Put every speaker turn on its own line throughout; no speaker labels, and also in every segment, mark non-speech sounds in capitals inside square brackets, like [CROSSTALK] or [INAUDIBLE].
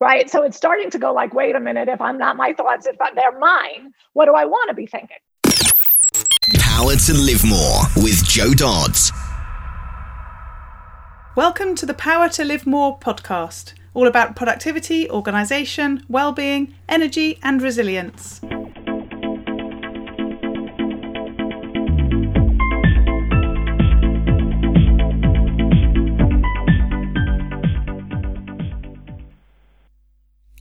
right? So it's starting to go like, wait a minute, if I'm not my thoughts, if they're mine, what do I want to be thinking?
Power to Live More with Joe Dodds.
Welcome to the Power to Live More podcast, all about productivity, organisation, well-being, energy and resilience.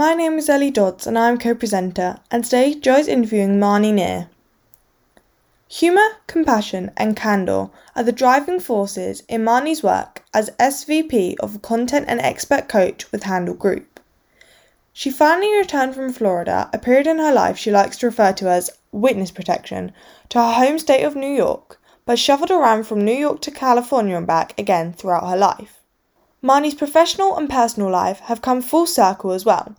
my name is Ellie Dodds and I'm co-presenter and today Joe is interviewing Marnie Neer. Humour, compassion and candour are the driving forces in Marnie's work as SVP of Content and Expert Coach with Handel Group. She finally returned from Florida, a period in her life she likes to refer to as witness protection, to her home state of New York, but shuffled around from New York to California and back again throughout her life. Marnie's professional and personal life have come full circle as well.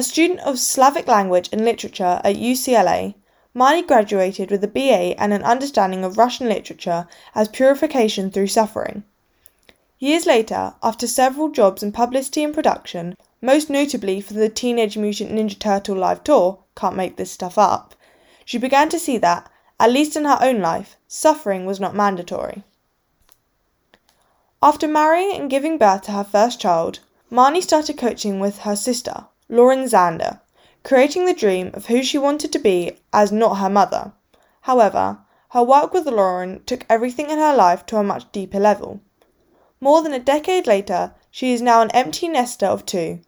A student of Slavic language and literature at UCLA, Marnie graduated with a BA and an understanding of Russian literature as purification through suffering. Years later, after several jobs in publicity and production, most notably for the Teenage Mutant Ninja Turtle live tour, Can't Make This Stuff Up, she began to see that, at least in her own life, suffering was not mandatory. After marrying and giving birth to her first child, Marnie started coaching with her sister, Lauren Zander, creating the dream of who she wanted to be as not her mother. However, her work with Lauren took everything in her life to a much deeper level. More than a decade later, she is now an empty nester of two,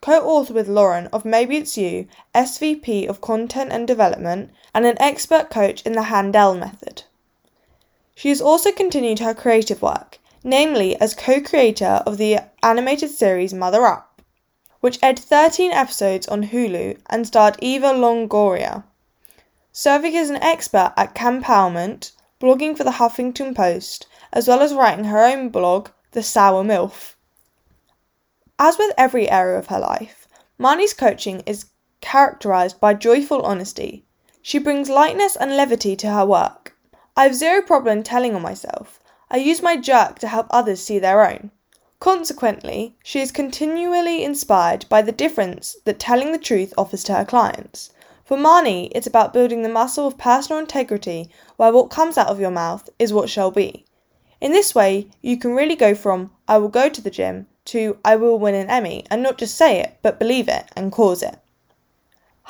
co author with Lauren of Maybe It's You, SVP of Content and Development, and an expert coach in the Handel method. She has also continued her creative work, namely as co creator of the animated series Mother Up, which aired 13 episodes on Hulu and starred Eva Longoria. Serving as an expert at Campowerment, blogging for the Huffington Post, as well as writing her own blog, The Sour MILF. As with every area of her life, Marnie's coaching is characterized by joyful honesty. She brings lightness and levity to her work. I have zero problem telling on myself, I use my jerk to help others see their own. Consequently, she is continually inspired by the difference that telling the truth offers to her clients. For Marnie, it's about building the muscle of personal integrity where what comes out of your mouth is what shall be. In this way, you can really go from I will go to the gym to I will win an Emmy and not just say it, but believe it and cause it.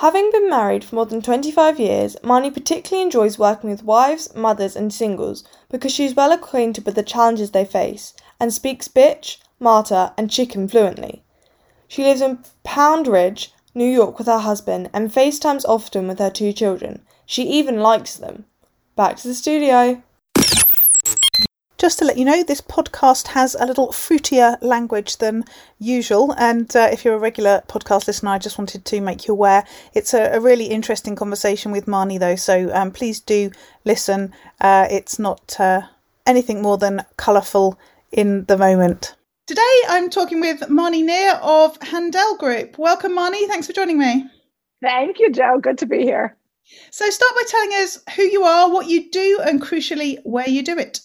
Having been married for more than 25 years, Marnie particularly enjoys working with wives, mothers, and singles because she is well acquainted with the challenges they face and speaks bitch, martyr, and chicken fluently. She lives in Pound Ridge, New York with her husband and FaceTimes often with her two children. She even likes them. Back to the studio.
Just to let you know, this podcast has a little fruitier language than usual. And uh, if you're a regular podcast listener, I just wanted to make you aware. It's a, a really interesting conversation with Marnie, though. So um, please do listen. Uh, it's not uh, anything more than colourful in the moment. Today, I'm talking with Marnie Neer of Handel Group. Welcome, Marnie. Thanks for joining me.
Thank you, Joe. Good to be here.
So, start by telling us who you are, what you do, and crucially, where you do it.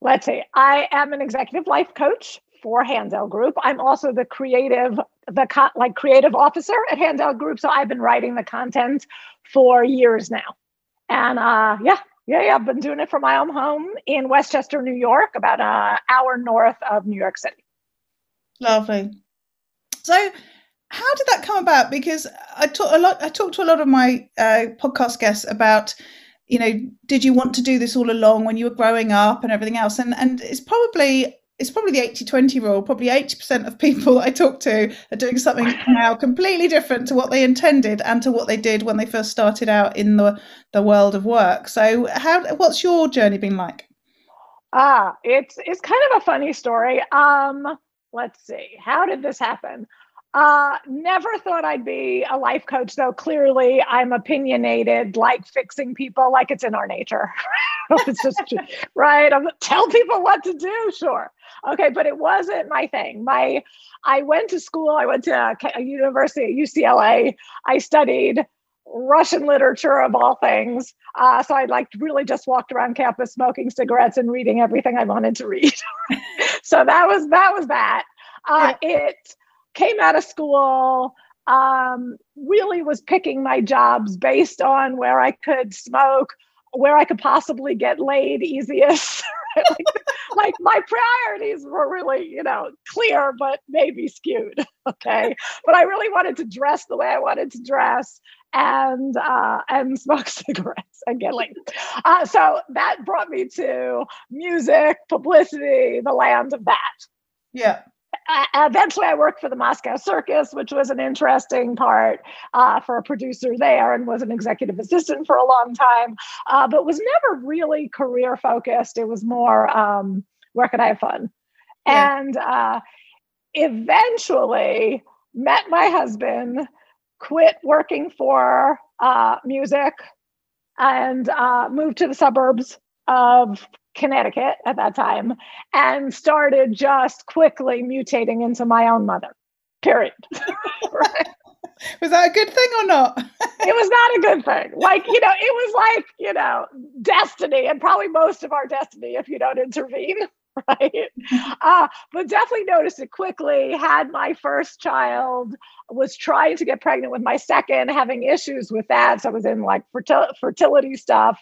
Let's see. I am an executive life coach for Handel Group. I'm also the creative, the co- like creative officer at Handel Group. So I've been writing the content for years now, and uh, yeah, yeah, yeah. I've been doing it from my own home in Westchester, New York, about an hour north of New York City.
Lovely. So, how did that come about? Because I talk a lot. I talked to a lot of my uh, podcast guests about you know, did you want to do this all along when you were growing up and everything else? And and it's probably it's probably the 80-20 rule. Probably 80% of people [LAUGHS] that I talk to are doing something now completely different to what they intended and to what they did when they first started out in the, the world of work. So how what's your journey been like?
Ah, it's it's kind of a funny story. Um, let's see. How did this happen? Uh, never thought I'd be a life coach, though. Clearly, I'm opinionated, like fixing people, like it's in our nature. [LAUGHS] it's just [LAUGHS] right. I'm tell people what to do. Sure, okay, but it wasn't my thing. My, I went to school. I went to a university at UCLA. I studied Russian literature of all things. Uh, so I like really just walked around campus smoking cigarettes and reading everything I wanted to read. [LAUGHS] so that was that was that. Uh, it came out of school. Um, really was picking my jobs based on where I could smoke, where I could possibly get laid easiest. [LAUGHS] like, [LAUGHS] like my priorities were really, you know, clear, but maybe skewed. [LAUGHS] Okay. But I really wanted to dress the way I wanted to dress and uh, and smoke [LAUGHS] cigarettes and get laid. Uh, so that brought me to music, publicity, the land of that.
Yeah.
Uh, eventually, I worked for the Moscow Circus, which was an interesting part uh, for a producer there, and was an executive assistant for a long time, uh, but was never really career focused. It was more um, where could I have fun, yeah. and uh, eventually met my husband quit working for uh, music and uh, moved to the suburbs of Connecticut at that time and started just quickly mutating into my own mother, period. [LAUGHS]
right? Was that a good thing or not? [LAUGHS]
it was not a good thing. Like, you know, it was like, you know, destiny and probably most of our destiny if you don't intervene. [LAUGHS] right? Uh, but definitely noticed it quickly. Had my first child, was trying to get pregnant with my second, having issues with that. So I was in like fertil- fertility stuff.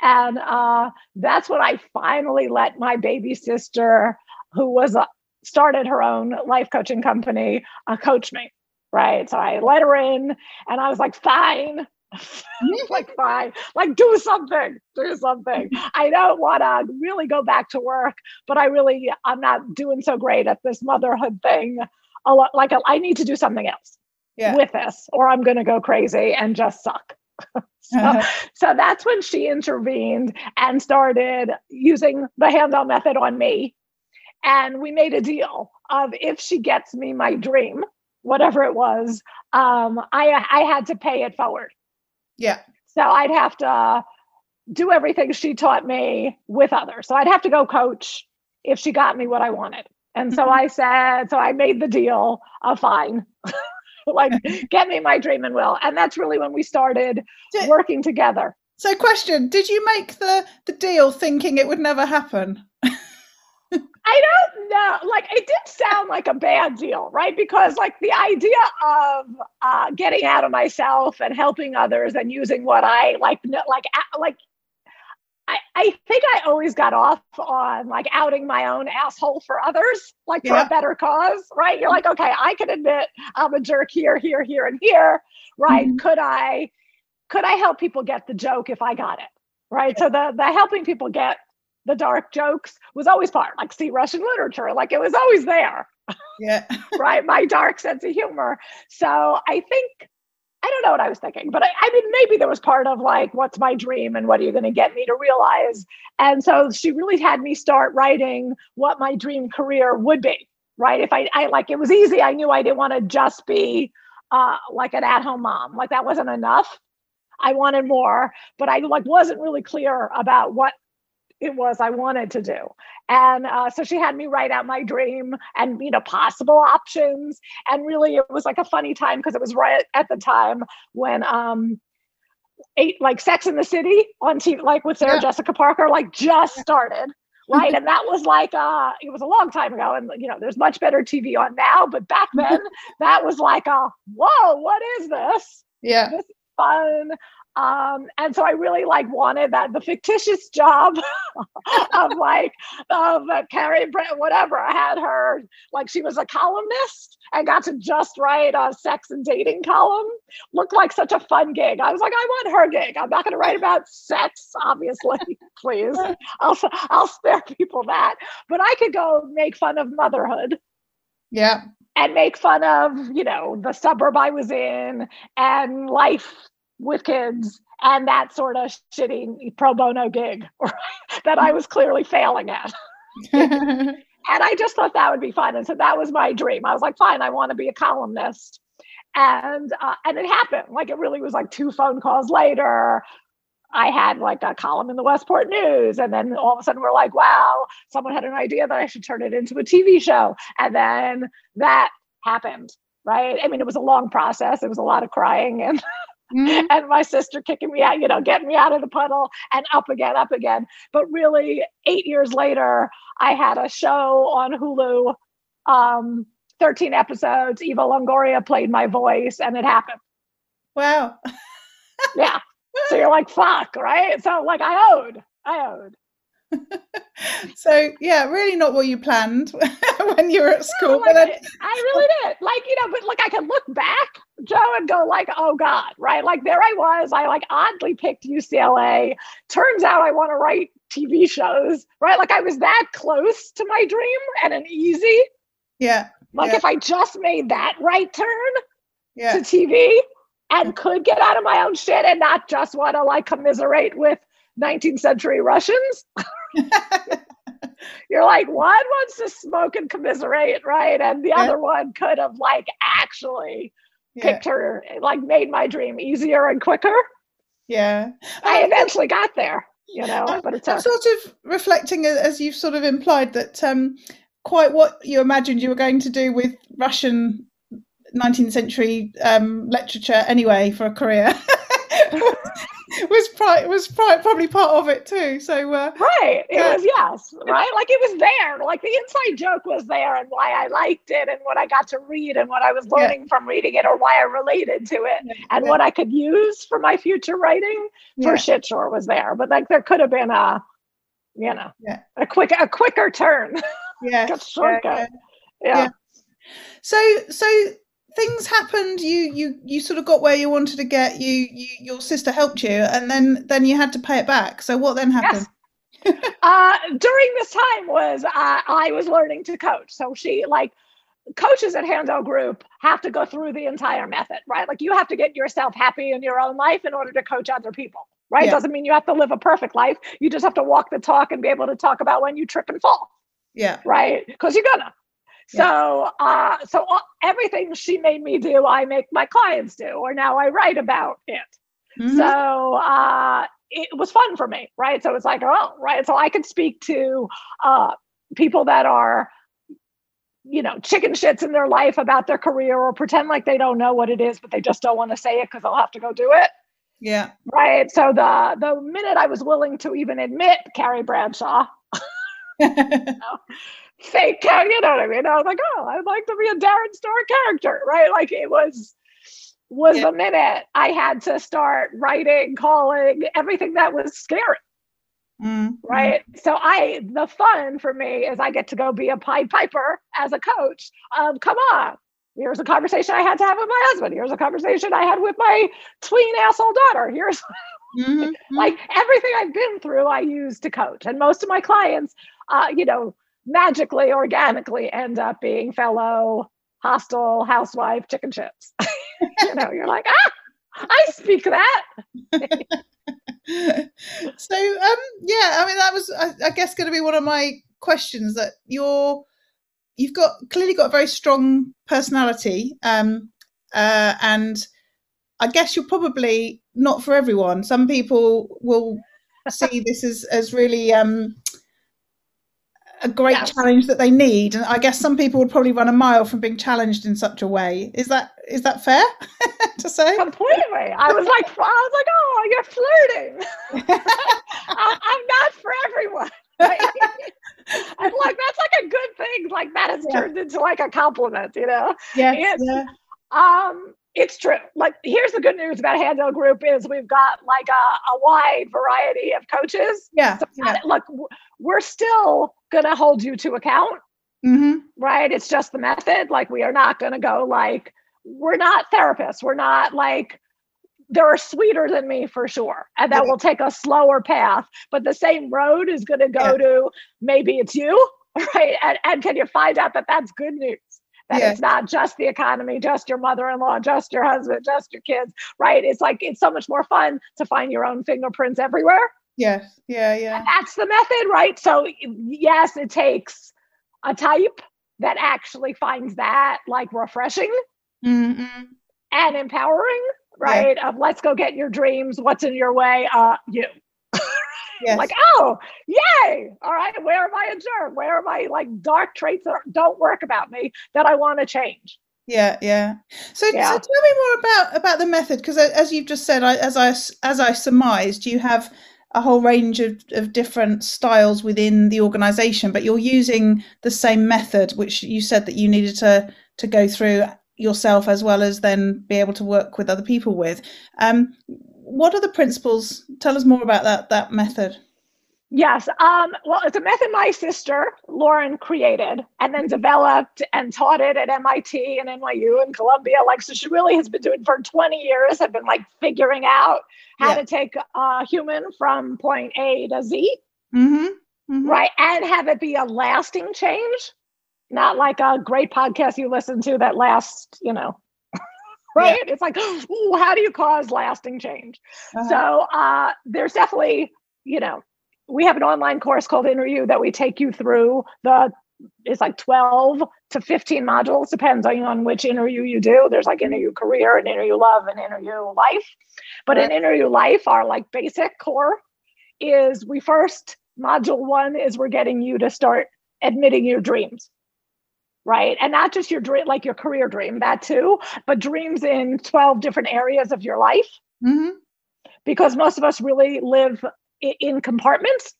And uh, that's when I finally let my baby sister, who was a, started her own life coaching company, uh, coach me. Right. So I let her in and I was like, fine, [LAUGHS] like fine. Like do something do something. I don't want to really go back to work but i really i'm not doing so great at this motherhood thing. A lot like I need to do something else yeah. with this or i'm going to go crazy and just suck. [LAUGHS] So, uh-huh. so that's when she intervened and started using the Handel method on me. And we made a deal of if she gets me my dream whatever it was um, I, I had to pay it forward
yeah.
So I'd have to do everything she taught me with others. So I'd have to go coach if she got me what I wanted. And so mm-hmm. I said, so I made the deal of fine. [LAUGHS] like [LAUGHS] get me my dream and will. And that's really when we started did, working together.
So question, did you make the the deal thinking it would never happen? [LAUGHS]
I don't know. Like it did sound like a bad deal, right? Because like the idea of uh, getting out of myself and helping others and using what I like, like, like. I, I think I always got off on like outing my own asshole for others, like for a better cause, right? You're like, okay, I can admit I'm a jerk here, here, here, and here, right? Mm-hmm. Could I, could I help people get the joke if I got it, right? Yeah. So the the helping people get the dark jokes was always part, like see Russian literature, like it was always there.
Yeah. [LAUGHS]
right. My dark sense of humor. So I think, I don't know what I was thinking, but I, I mean, maybe there was part of like, what's my dream and what are you going to get me to realize? And so she really had me start writing what my dream career would be. Right. If I, I like, it was easy. I knew I didn't want to just be uh, like an at home mom. Like that wasn't enough. I wanted more, but I like wasn't really clear about what it was I wanted to do. And uh, so she had me write out my dream and, you know, possible options. And really, it was like a funny time because it was right at the time when, um, eight like Sex in the City on TV, like with Sarah yeah. Jessica Parker, like just started. Right. and that was like uh it was a long time ago. And you know, there's much better TV on now, but back [LAUGHS] then that was like a whoa, what is this?
Yeah.
This is fun. Um, and so I really like wanted that the fictitious job [LAUGHS] of like of uh, Carrie Brett, whatever. I had her like she was a columnist and got to just write a sex and dating column. Looked like such a fun gig. I was like, I want her gig. I'm not going to write about sex, obviously. [LAUGHS] Please, I'll I'll spare people that. But I could go make fun of motherhood.
Yeah.
And make fun of, you know, the suburb I was in and life with kids and that sort of shitty pro bono gig [LAUGHS] that I was clearly failing at. [LAUGHS] and I just thought that would be fun. And so that was my dream. I was like, fine, I want to be a columnist. And uh, and it happened. Like it really was like two phone calls later. I had like a column in the Westport News, and then all of a sudden we're like, wow, someone had an idea that I should turn it into a TV show. And then that happened, right? I mean, it was a long process. It was a lot of crying and [LAUGHS] mm-hmm. and my sister kicking me out, you know, getting me out of the puddle and up again, up again. But really, eight years later, I had a show on Hulu, um, 13 episodes. Eva Longoria played my voice, and it happened.
Wow. [LAUGHS]
yeah. So you're like, fuck, right? So, like, I owed. I owed. [LAUGHS]
so yeah, really not what you planned [LAUGHS] when you were at school.
like, but then... I really did. Like, you know, but like I can look back, Joe, and go like, oh God, right? Like there I was. I like oddly picked UCLA. Turns out I want to write TV shows, right? Like I was that close to my dream and an easy.
Yeah.
Like
yeah.
if I just made that right turn
yeah.
to TV and could get out of my own shit and not just want to like commiserate with 19th century Russians. [LAUGHS] You're like, one wants to smoke and commiserate, right? And the yeah. other one could have like actually yeah. picked her, like made my dream easier and quicker.
Yeah.
I eventually got there, you know, but it's
I'm sort of reflecting as you've sort of implied that um, quite what you imagined you were going to do with Russian 19th century um, literature anyway for a career. [LAUGHS] [LAUGHS] [LAUGHS] was pri- was probably part of it too. So
uh, right, it yeah. was yes, right. Like it was there. Like the inside joke was there, and why I liked it, and what I got to read, and what I was learning yeah. from reading it, or why I related to it, yeah. and what I could use for my future writing. For shit sure was there, but like there could have been a, you know, a quick a quicker turn. [LAUGHS]
Yeah,
shortcut. yeah.
So so things happened you you you sort of got where you wanted to get you, you your sister helped you and then then you had to pay it back. So what then happened?
Yes. [LAUGHS] uh, during this time was uh, i was learning to coach. So she like coaches at handel group have to go through the entire method right? Like you have to get yourself happy in your own life in order to coach other people right? Yeah. doesn't mean you have to live a perfect life. You just have to walk the talk and be able to talk about when you trip and fall.
Yeah.
Right? Because you're gonna so, uh, so everything she made me do, I make my clients do, or now I write about it. Mm-hmm. So uh, it was fun for me, right? So it's like, oh, right. So I could speak to uh, people that are, you know, chicken shits in their life about their career, or pretend like they don't know what it is, but they just don't want to say it because they'll have to go do it.
Yeah.
Right. So the the minute I was willing to even admit Carrie Bradshaw. [LAUGHS] you know, fake you know what I mean? I was like, oh, I'd like to be a Darren Star character, right? Like it was was yeah. the minute I had to start writing, calling, everything that was scary. Mm-hmm. Right. So I the fun for me is I get to go be a Pied Piper as a coach. Um, come on. Here's a conversation I had to have with my husband. Here's a conversation I had with my tween asshole daughter. Here's [LAUGHS] mm-hmm. like everything I've been through, I use to coach. And most of my clients, uh, you know, magically, organically end up being fellow hostile housewife chicken chips. [LAUGHS] you know, you're like, ah, I speak that. [LAUGHS]
so, um, yeah, I mean, that was, I, I guess, going to be one of my questions. That you're, you've got clearly got a very strong personality, um, uh, and I guess you're probably not for everyone. Some people will see this as as really um, a great yes. challenge that they need and i guess some people would probably run a mile from being challenged in such a way is that is that fair [LAUGHS] to say
completely i was like i was like oh you're flirting [LAUGHS] I, am not for everyone [LAUGHS] i'm like that's like a good thing like that has yeah. turned into like a compliment you know
yeah, yeah.
um it's true. Like, here's the good news about Handel Group is we've got like a, a wide variety of coaches.
Yeah. So, yeah.
Look, we're still going to hold you to account,
mm-hmm.
right? It's just the method. Like, we are not going to go like, we're not therapists. We're not like, there are sweeter than me for sure. And that yeah. will take a slower path, but the same road is going to go yeah. to maybe it's you, [LAUGHS] right? And, and can you find out that that's good news? That yeah. it's not just the economy, just your mother-in-law, just your husband, just your kids, right? It's like it's so much more fun to find your own fingerprints everywhere.
Yes. yeah, yeah.
And that's the method, right? So yes, it takes a type that actually finds that like refreshing
Mm-hmm.
and empowering, right? Of let's go get your dreams. What's in your way? Uh, you.
Yes.
Like, oh, yay! All right, where am I a jerk? Where are my like dark traits that don't work about me that I want to change?
Yeah, yeah. So,
Yeah.
so tell me more about about the method because as you've just said, I, as I as I surmised, you have a whole range of, of different styles within the organization, but you're using the same method, which you said that you needed to to go through yourself as well as then be able to work with other people with. Um, what are the principles? Tell us more about that that method.
Yes. Um, well, it's a method my sister, Lauren, created and then developed and taught it at MIT and NYU and Columbia. Like, so she really has been doing for 20 years, I've been like figuring out how
Yeah.
to take a human from point A to Z,
Mm-hmm.
right? And have it be a lasting change, not like a great podcast you listen to that lasts, you know. Right? It's like, [GASPS] ooh, how do you cause lasting change?
Uh-huh.
So uh, there's definitely, you know, we have an online course called Interview that we take you through the. It's like 12 to 15 modules, depends on, on which interview you do. There's like interview career and interview love and interview life. But in interview life, our like basic core is we first module one is we're getting you to start admitting your dreams. Right. And not just your dream, like your career dream, that too, but dreams in 12 different areas of your life
Mhm.
because most of us really live in compartments,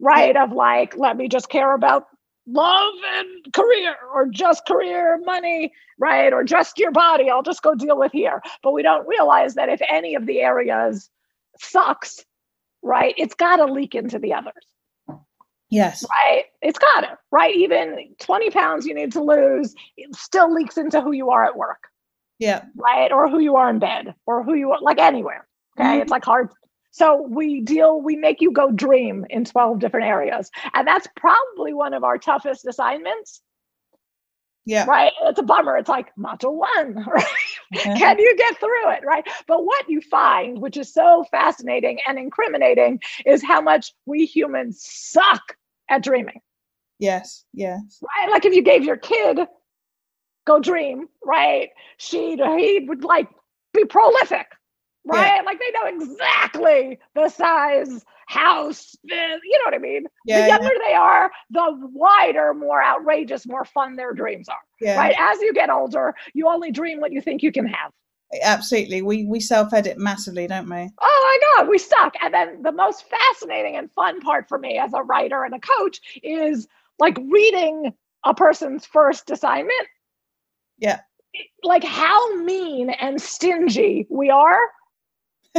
right? Of like, let me just care about love and career, or just career, money, right? Or just your body. I'll just go deal with here. But we don't realize that if any of the areas sucks, right, it's got to leak into the others
Yes.
right? It's got to, right? Even 20 pounds you need to lose, it still leaks into who you are at work,
Yeah.
right? Or who you are in bed, or who you are, like anywhere. Okay.
Mhm.
It's like hard. So we deal, we make you go dream in 12 different areas. And that's probably one of our toughest assignments,
Yeah.
right? It's a bummer. It's like module one, [LAUGHS] right? Can you get through it? Right. But what you find, which is so fascinating and incriminating, is how much we humans suck at dreaming.
Yes. Yes.
right? Like if you gave your kid go dream, right? She'd he would like be prolific, right? Like they know exactly the size, house, the, you know what I mean?
Yeah.
the
yeah,
younger they are, the wider, more outrageous, more fun their dreams are.
yeah.
Right. As you get older, you only dream what you think you can have.
Absolutely. We we self edit massively, don't we?
Oh my God, we suck. And then the most fascinating and fun part for me as a writer and a coach is like reading a person's first assignment.
Yeah.
Like how mean and stingy we are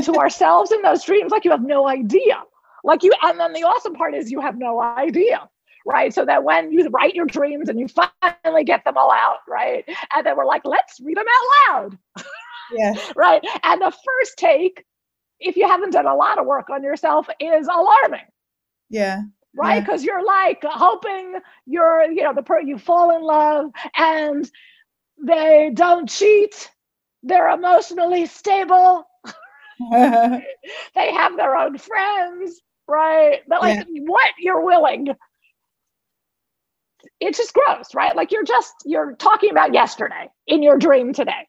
to [LAUGHS] ourselves in those dreams. Like you have no idea. Like you, and then the awesome part is you have no idea. Right. So that when you write your dreams and you finally get them all out, right? And then we're like, let's read them out loud [LAUGHS]
Yeah. [LAUGHS]
right? And the first take, if you haven't done a lot of work on yourself, is alarming,
Yeah.
right?
Yeah.
Because you're like hoping you're, you know, the per you fall in love and they don't cheat, they're emotionally stable, [LAUGHS] [LAUGHS] they have their own friends, right? But like what you're willing. It's just gross, right? Like you're just you're talking about yesterday in your dream today.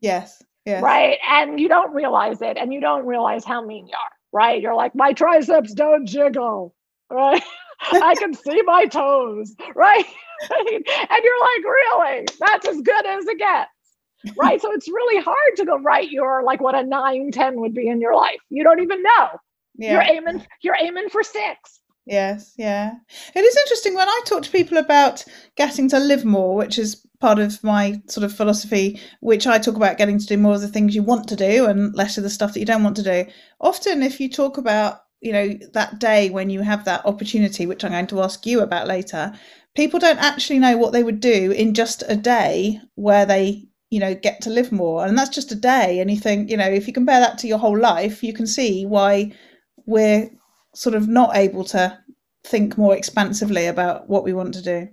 Yes. Yes.
right? And you don't realize it, and you don't realize how mean you are, right? You're like, my triceps don't jiggle, right? [LAUGHS] I can see my toes, [LAUGHS] right? [LAUGHS] and you're like, really? That's as good as it gets, right? so it's really hard to go right. You're like what a nine, 10 would be in your life. You don't even know.
Yeah.
You're aiming, you're aiming for six.
Yes, yeah. It is interesting when I talk to people about getting to live more, which is part of my sort of philosophy, which I talk about getting to do more of the things you want to do and less of the stuff that you don't want to do. Often, if you talk about, you know, that day when you have that opportunity, which I'm going to ask you about later, people don't actually know what they would do in just a day where they, you know, get to live more. And that's just a day. And you think, you know, if you compare that to your whole life, you can see why we're sort of not able to think more expansively about what we want to do.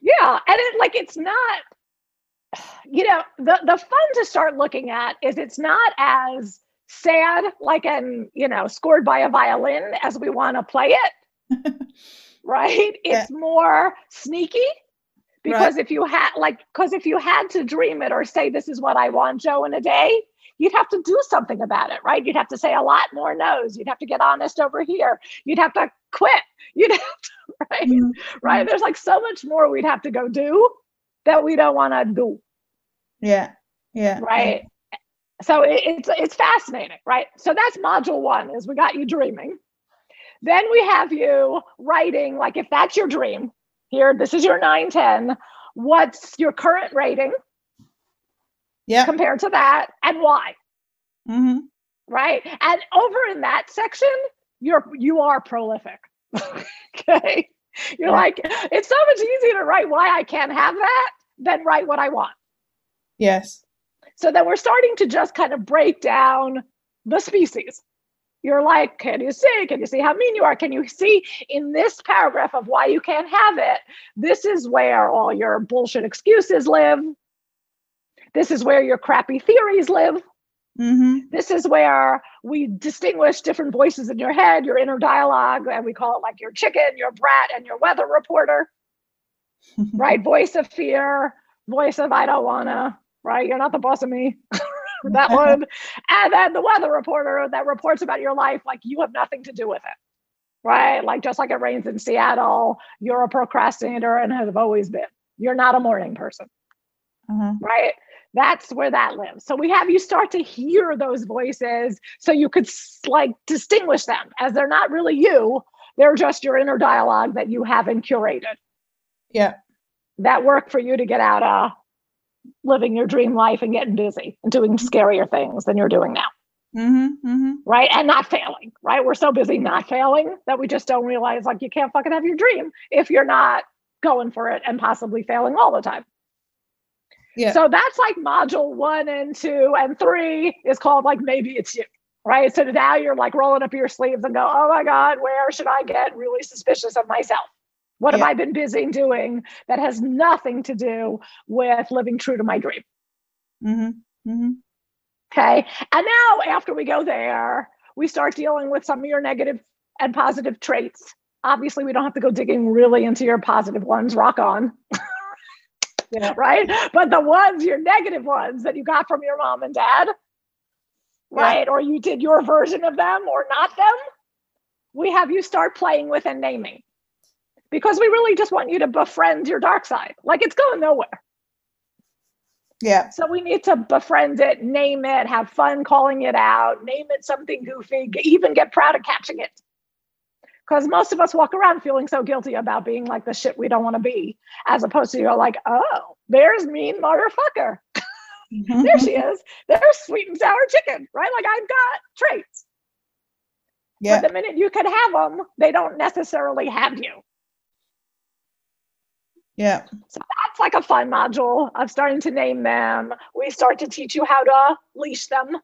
Yeah, and it like it's not you know, the the fun to start looking at is it's not as sad like an, you know, scored by a violin as we want to play it. [LAUGHS] right? It's yeah. more sneaky because right. if you had like because if you had to dream it or say this is what I want, Joe, in a day, you'd have to do something about it, right? You'd have to say a lot more no's. You'd have to get honest over here. You'd have to quit. [LAUGHS] You'd have to, right? Mm-hmm. Right. There's like so much more we'd have to go do that we don't want to do.
Yeah. Yeah.
Right. So it, it's it's fascinating, right? So that's module one is we got you dreaming. Then we have you writing, like if that's your dream, here, this is your 910. What's your current rating?
Yeah.
Compared to that, and why?
Mm-hmm.
Right. And over in that section, you're you are prolific. [LAUGHS] okay. You're yeah. like, it's so much easier to write why I can't have that than write what I want.
Yes.
So then we're starting to just kind of break down the species. You're like, can you see? Can you see how mean you are? Can you see in this paragraph of why you can't have it? This is where all your bullshit excuses live. This is where your crappy theories live.
Mm-hmm.
This is where we distinguish different voices in your head, your inner dialogue, and we call it like your chicken, your brat, and your weather reporter. [LAUGHS] right? Voice of fear, voice of I don't wanna, right? You're not the boss of me. [LAUGHS] [LAUGHS] that one. And then the weather reporter that reports about your life, like you have nothing to do with it. Right? Like just like it rains in Seattle, you're a procrastinator and have always been. You're not a morning person.
Uh-huh.
Right? That's where that lives. So we have you start to hear those voices so you could like distinguish them as they're not really you, they're just your inner dialogue that you haven't curated.
Yeah.
That work for you to get out of living your dream life and getting busy and doing scarier things than you're doing now.
Mm-hmm, mm-hmm.
Right. And not failing. Right. We're so busy not failing that we just don't realize like you can't fucking have your dream if you're not going for it and possibly failing all the time.
Yeah.
So that's like module one and two and three is called like maybe it's you. Right. So now you're like rolling up your sleeves and go, oh my God, where should I get really suspicious of myself? What yeah. have I been busy doing that has nothing to do with living true to my dream?
Mm-hmm. Mm-hmm.
Okay. And now, after we go there, we start dealing with some of your negative and positive traits. Obviously, we don't have to go digging really into your positive ones, rock on. [LAUGHS] yeah. Right. But the ones, your negative ones that you got from your mom and dad, yeah. right? Or you did your version of them or not them, we have you start playing with and naming because we really just want you to befriend your dark side. Like it's going nowhere.
Yeah.
So we need to befriend it, name it, have fun calling it out, name it something goofy, even get proud of catching it. Because most of us walk around feeling so guilty about being like the shit we don't want to be, as opposed to you're like, oh, there's mean motherfucker. Mm-hmm. [LAUGHS] there she is. There's sweet and sour chicken, right? Like I've got traits.
Yeah.
But the minute you can have them, they don't necessarily have you.
Yeah.
So that's like a fun module of starting to name them. We start to teach you how to leash them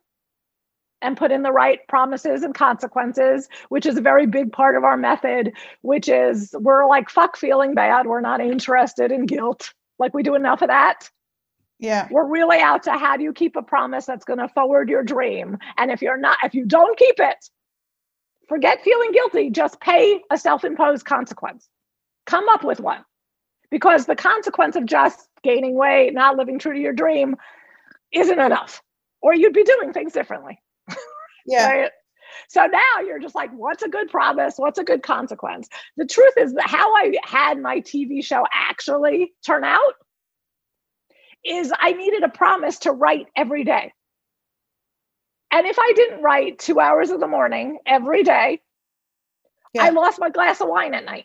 and put in the right promises and consequences, which is a very big part of our method, which is we're like, fuck feeling bad. We're not interested in guilt. Like we do enough of that.
Yeah.
We're really out to how do you keep a promise that's going to forward your dream? And if you're not, if you don't keep it, forget feeling guilty, just pay a self imposed consequence. Come up with one because the consequence of just gaining weight, not living true to your dream, isn't enough, or you'd be doing things differently. [LAUGHS]
Yeah. right?
So now you're just like, what's a good promise? What's a good consequence? The truth is that how I had my TV show actually turn out is I needed a promise to write every day. And if I didn't write two hours in the morning every day, yeah. I lost my glass of wine at night.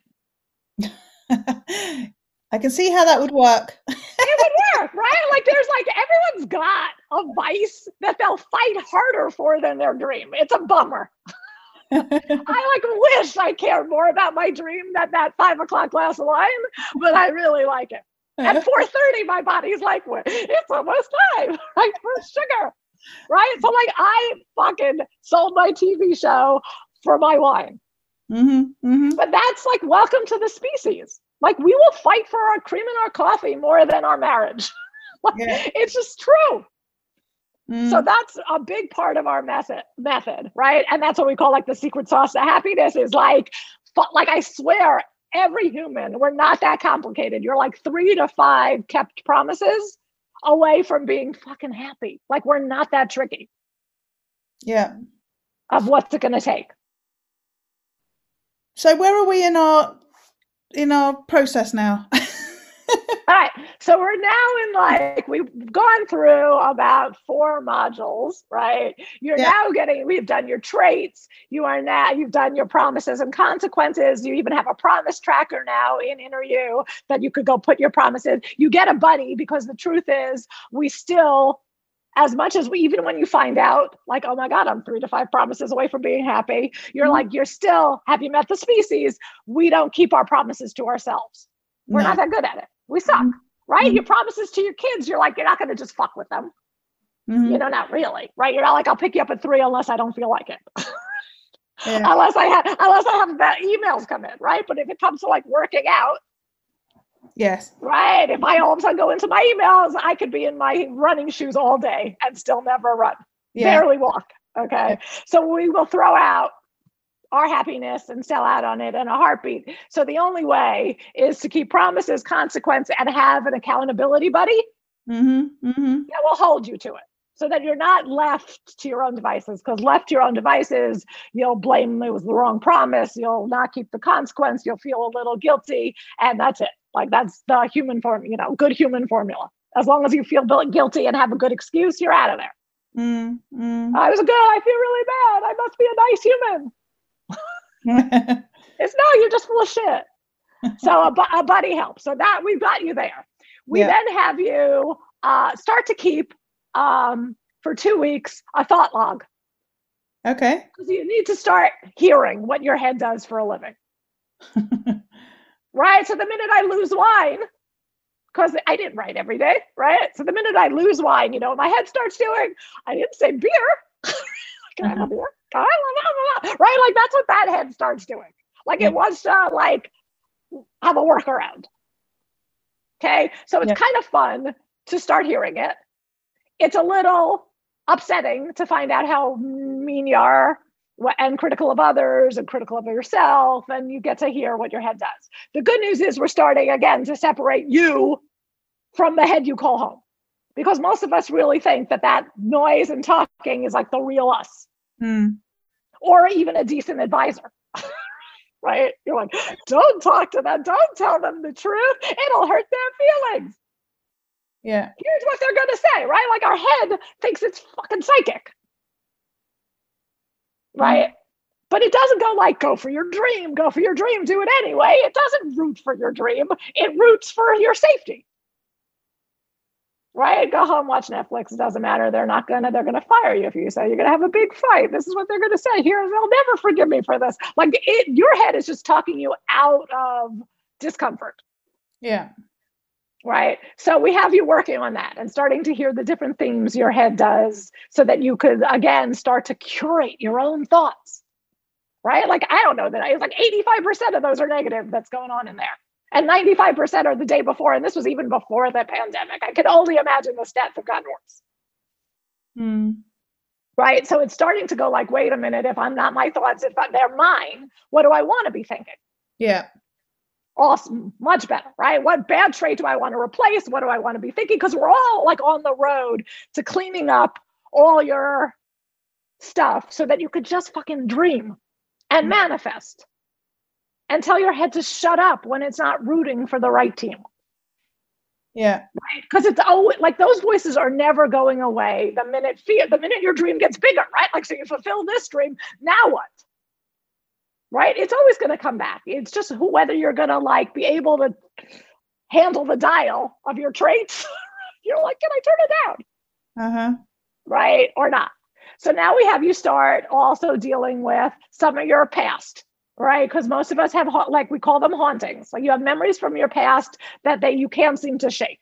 [LAUGHS]
I can see how that would work.
it would work, right? Like there's like everyone's got a vice that they'll fight harder for than their dream. It's a bummer. [LAUGHS] I like wish I cared more about my dream than that five o'clock glass of wine, but I really like it. At 4:30, my body's like, it's almost time, [LAUGHS] right? For sugar. Right. So like I fucking sold my TV show for my wine.
Mm-hmm, mm-hmm.
But that's like welcome to the species. Like we will fight for our cream in our coffee more than our marriage. [LAUGHS] like, yeah. It's just true. Mm. So that's a big part of our method method, right? And that's what we call like the secret sauce to happiness is like like I swear every human, we're not that complicated. You're like three to five kept promises away from being fucking happy. Like we're not that tricky.
Yeah.
Of what's it going to take?
So where are we in our in our process now? [LAUGHS]
All right. So we're now in like, we've gone through about four modules, right? You're yeah. now getting, we've done your traits. You are now, you've done your promises and consequences. You even have a promise tracker now in interview that you could go put your promises. You get a buddy because the truth is, we still as much as we even when you find out like oh my god i'm three to five promises away from being happy you're mm-hmm. like you're still have you met the species we don't keep our promises to ourselves we're no. not that good at it we suck, mm-hmm. right? Mm-hmm. Your promises to your kids, you're like, you're not going to just fuck with them. Mm-hmm. You know, not really, right? You're not like, I'll pick you up at three unless I don't feel like it. yeah. [LAUGHS] Unless I have, unless I have the emails come in, right? But if it comes to like working out,
yes,
right. If I all of a sudden go into my emails, I could be in my running shoes all day and still never run, yeah. barely walk. Okay, so we will throw out our happiness and sell out on it in a heartbeat. So the only way is to keep promises, consequence, and have an accountability buddy
mm-hmm, mm-hmm.
that will hold you to it. So that you're not left to your own devices, because left to your own devices, you'll blame it was the wrong promise, you'll not keep the consequence, you'll feel a little guilty, and that's it. Like that's the human form, you know, good human formula. As long as you feel guilty and have a good excuse, you're out of there.
Mm, mm.
I was good. I feel really bad. I must be a nice human. [LAUGHS] it's no, you're just full of shit. So a, a buddy helps. So that we've got you there. We yeah. then have you uh, start to keep um, for two weeks a thought log.
Okay.
Because you need to start hearing what your head does for a living. [LAUGHS] right. So the minute I lose wine, because I didn't write every day, right? So the minute I lose wine, you know, my head starts doing, I didn't say beer. [LAUGHS] Can I have a beer? right? Like that's what that head starts doing. Like it wants to like have a workaround. Okay. So it's yeah. kind of fun to start hearing it. It's a little upsetting to find out how mean you are and critical of others and critical of yourself. And you get to hear what your head does. The good news is we're starting again to separate you from the head you call home because most of us really think that that noise and talking is like the real us.
Hmm
or even a decent advisor. [LAUGHS] right? You're like, don't talk to them, don't tell them the truth. It'll hurt their feelings.
Yeah.
Here's what they're gonna say, right? Like our head thinks it's fucking psychic. Right? Mm. But it doesn't go like, go for your dream, go for your dream, do it anyway. It doesn't root for your dream, it roots for your safety right? Go home, watch Netflix. It doesn't matter. They're not gonna, they're gonna fire you if you say you're gonna have a big fight. This is what they're gonna say. Here, they'll never forgive me for this. Like it, your head is just talking you out of discomfort.
Yeah.
Right. So we have you working on that and starting to hear the different themes your head does so that you could again start to curate your own thoughts. Right. Like I don't know that it's like 85% of those are negative that's going on in there and 95% are the day before. And this was even before the pandemic. I can only imagine the stats have gotten worse.
Mm.
Right. So it's starting to go like, wait a minute, if I'm not my thoughts, if they're mine, what do I want to be thinking?
Yeah.
Awesome. Much better. Right. What bad trait do I want to replace? What do I want to be thinking? Because we're all like on the road to cleaning up all your stuff so that you could just fucking dream and mm. manifest and tell your head to shut up when it's not rooting for the right team.
Yeah.
Right. Because it's always like those voices are never going away the minute fear, the minute your dream gets bigger, right? Like, so you fulfill this dream, now what? Right? It's always going to come back. It's just whether you're going to like be able to handle the dial of your traits. [LAUGHS] you're like, can I turn it
down? Uh-huh.
Right. Or not. So now we have you start also dealing with some of your past right because most of us have like we call them hauntings like you have memories from your past that they you can't seem to shake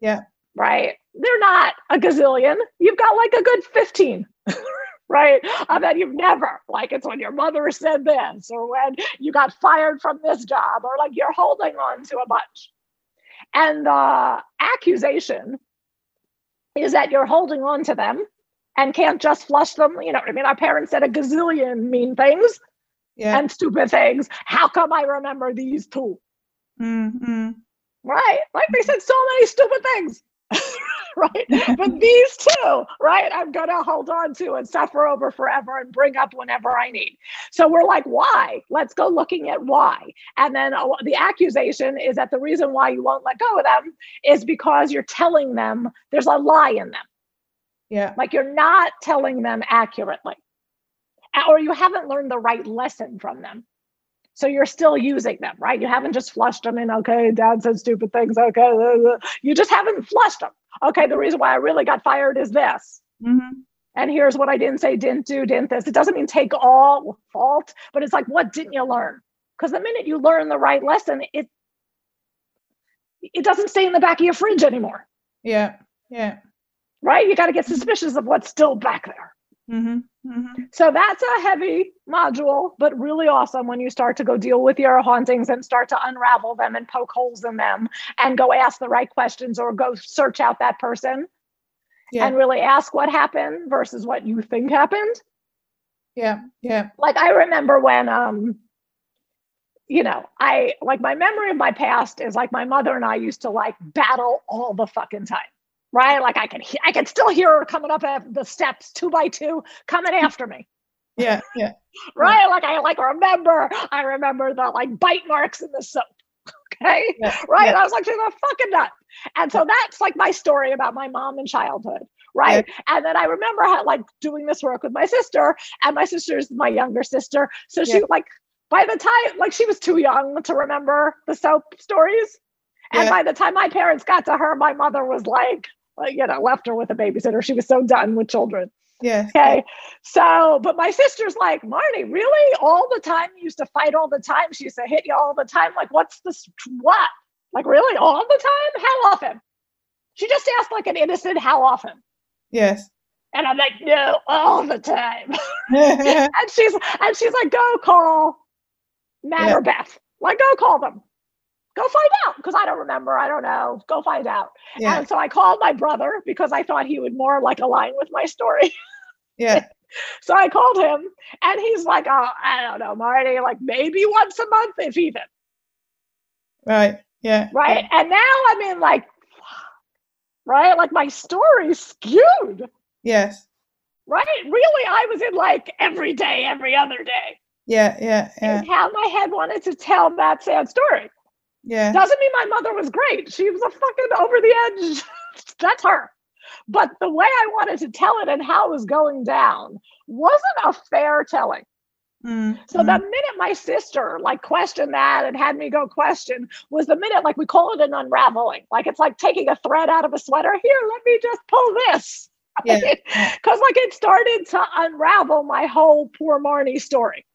yeah
right they're not a gazillion you've got like a good 15 [LAUGHS] right And then you've never like it's when your mother said this or when you got fired from this job or like you're holding on to a bunch and the accusation is that you're holding on to them and can't just flush them you know i mean our parents said a gazillion mean things
Yeah.
and stupid things. How come I remember these two?
Mm, mm.
Right? Like they said so many stupid things. Right? But these two, right, I'm going to hold on to and suffer over forever and bring up whenever I need. So we're like, why? Let's go looking at why. And then uh, the accusation is that the reason why you won't let go of them is because you're telling them there's a lie in them.
Yeah.
Like you're not telling them accurately, or you haven't learned the right lesson from them. So you're still using them, right? You haven't just flushed them in, okay, dad said stupid things, okay. You just haven't flushed them. Okay, the reason why I really got fired is this.
hmm
And here's what I didn't say, didn't do, didn't this. It doesn't mean take all fault, but it's like, what didn't you learn? Because the minute you learn the right lesson, it it doesn't stay in the back of your fridge anymore,
Yeah. Yeah.
right? You got to get suspicious of what's still back there.
Hmm hmm
So that's a heavy module, but really awesome when you start to go deal with your hauntings and start to unravel them and poke holes in them and go ask the right questions or go search out that person
Yeah.
and really ask what happened versus what you think happened.
Yeah. Yeah.
Like I remember when um you know, I like my memory of my past is like my mother and I used to like battle all the fucking time. Right? Like I he- I could still hear her coming up at the steps two by two coming [LAUGHS] after me.
Yeah. Yeah.
right? Like I like remember, I remember the like bite marks in the soap. [LAUGHS] Okay.
Yeah,
Right.
yeah.
And I was like, she's a fucking nut. And so that's like my story about my mom and childhood. Right. And then I remember how like doing this work with my sister, and my sister's my younger sister. So she like by the time like she was too young to remember the soap stories. And by the time my parents got to her, my mother was like, you know, left her with a babysitter. She was so done with children.
Yeah.
Okay. So, but my sister's like, Marnie, really? All the time? You used to fight all the time? She used to hit you all the time? Like, what's this? What? Like, really? All the time? How often? She just asked like an innocent, how often?
Yes.
And I'm like, no, all the time. [LAUGHS] and she's and she's like, go call Matt
Yeah.
or Beth. Like, go call them. Go find out. Because I don't remember. I don't know. Go find out.
Yeah.
And so I called my brother because I thought he would more like align with my story. [LAUGHS]
Yeah.
So I called him and he's like, oh, I don't know, Marnie, like maybe once a month, if even.
Right. Yeah.
Right. And now I'm in like, right? Like my story's skewed.
Yes.
Right. Really, I was in like every day, every other day.
Yeah. Yeah. Yeah.
And how my head wanted to tell that sad story.
Yeah.
Doesn't mean my mother was great. She was a fucking over the edge. [LAUGHS] That's her. But the way I wanted to tell it and how it was going down wasn't a fair telling.
Mm,
So the
mm.
minute my sister like questioned that and had me go question was the minute like we call it an unraveling. Like it's like taking a thread out of a sweater. Here, let me just pull this. Because [LAUGHS]
yeah.
like it started to unravel my whole poor Marnie story.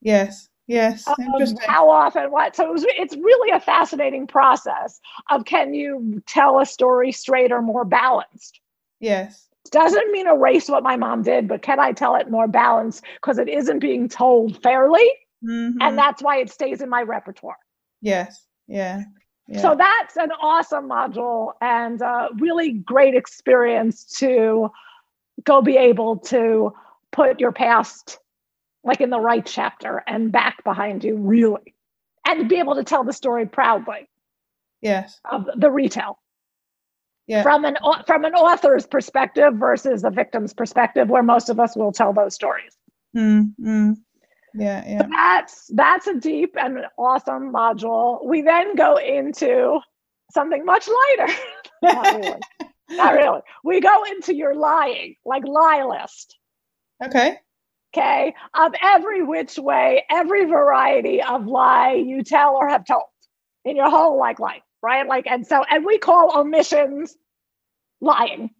Yes. Yes. Interesting.
how often what so it was, it's really a fascinating process of can you tell a story straight or more balanced
Yes.
doesn't mean erase what my mom did but can i tell it more balanced because it isn't being told fairly
Mhm.
and that's why it stays in my repertoire
Yes. Yeah. Yeah.
so that's an awesome module and a really great experience to go be able to put your past like in the right chapter and back behind you really and be able to tell the story proudly
yes.
of the retell
Yeah.
from an from an author's perspective versus a victim's perspective where most of us will tell those stories
Mm, mm. Yeah. Yeah.
that's that's a deep and awesome module we then go into something much lighter [LAUGHS] not really [LAUGHS] not really we go into your lying like lie list
Okay.
Okay of every which way every variety of lie you tell or have told in your whole like life right? Like and so and we call omissions lying.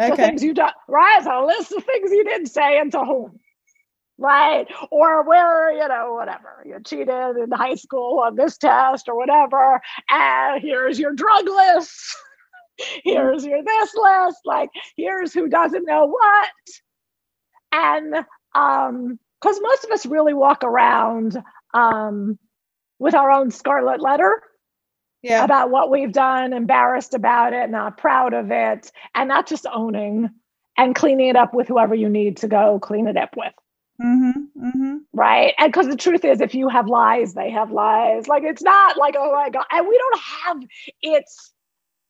Okay.
things you don't right? So a list of things you didn't say and to whom right? Or where you know whatever. You cheated in high school on this test or whatever and here's your drug list. [LAUGHS] Here's your this list. Like here's who doesn't know what and um because most of us really walk around um with our own scarlet letter
Yeah.
about what we've done, embarrassed about it, not proud of it, and not just owning and cleaning it up with whoever you need to go clean it up with.
Mm-hmm. Mm-hmm.
Right. And because the truth is, if you have lies, they have lies. Like it's not like, oh my God. And we don't have it's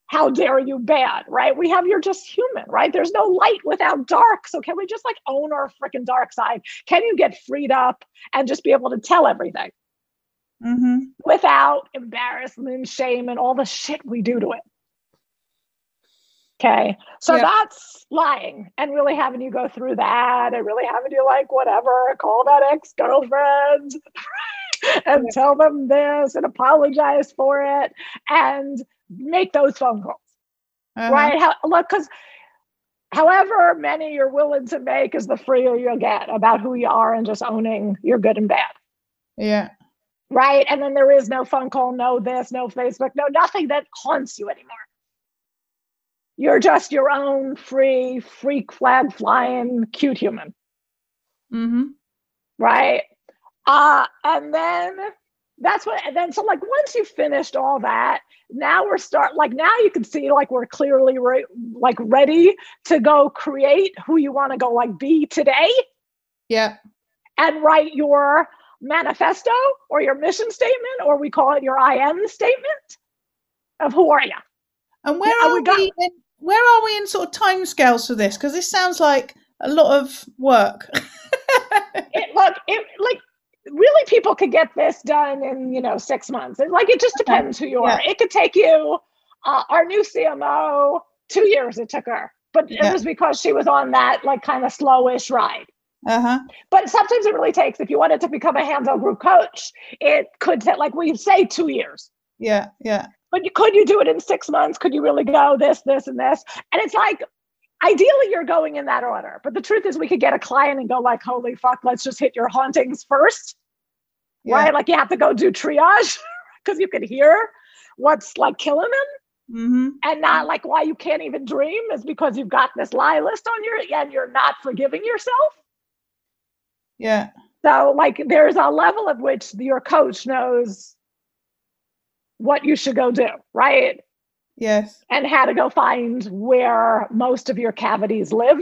how dare you bad, right? We have you're just human, right? There's no light without dark. So can we just like own our freaking dark side? Can you get freed up and just be able to tell everything
Mm-hmm.
without embarrassment, shame, and all the shit we do to it? Okay. So
Yeah.
that's lying and really having you go through that and really having you like whatever, call that ex-girlfriend [LAUGHS] and tell them this and apologize for it and make those phone calls.
Uh-huh.
Right. How, look, because however many you're willing to make is the freer you'll get about who you are and just owning your good and bad.
Yeah.
Right. And then there is no phone call, no this, no Facebook, no nothing that haunts you anymore. You're just your own free, freak flag flying, cute human.
Mm-hmm.
Right. Uh, and then that's what, and then so like once you finished all that, now we're start like now you can see like we're clearly re- like ready to go create who you want to go like be today
Yeah.
and write your manifesto or your mission statement or we call it your i am statement of who are you.
And where
Yeah,
are
we
we? in, where are we in sort of timescales for this? Because this sounds like a lot of work. [LAUGHS]
It look it like really people could get this done in you know six months. It, like it just depends who you are.
Yeah.
It could take you uh, our new CMO two years. It took her, but
Yeah.
it was because she was on that like kind of slowish ride.
uh huh.
But sometimes it really takes. If you wanted to become a Handel Group coach, it could take like we say two years.
Yeah. Yeah.
But you, could you do it in six months? Could you really go this, this, and this? And it's like, ideally, you're going in that order. But the truth is, we could get a client and go like, "Holy fuck, let's just hit your hauntings first,
Yeah.
right? Like you have to go do triage [LAUGHS] because you can hear what's like killing them,
Mm-hmm.
and not like why you can't even dream is because you've got this lie list on your and you're not forgiving yourself.
Yeah.
So, like, there's a level of which your coach knows what you should go do, right?
Yes.
and how to go find where most of your cavities live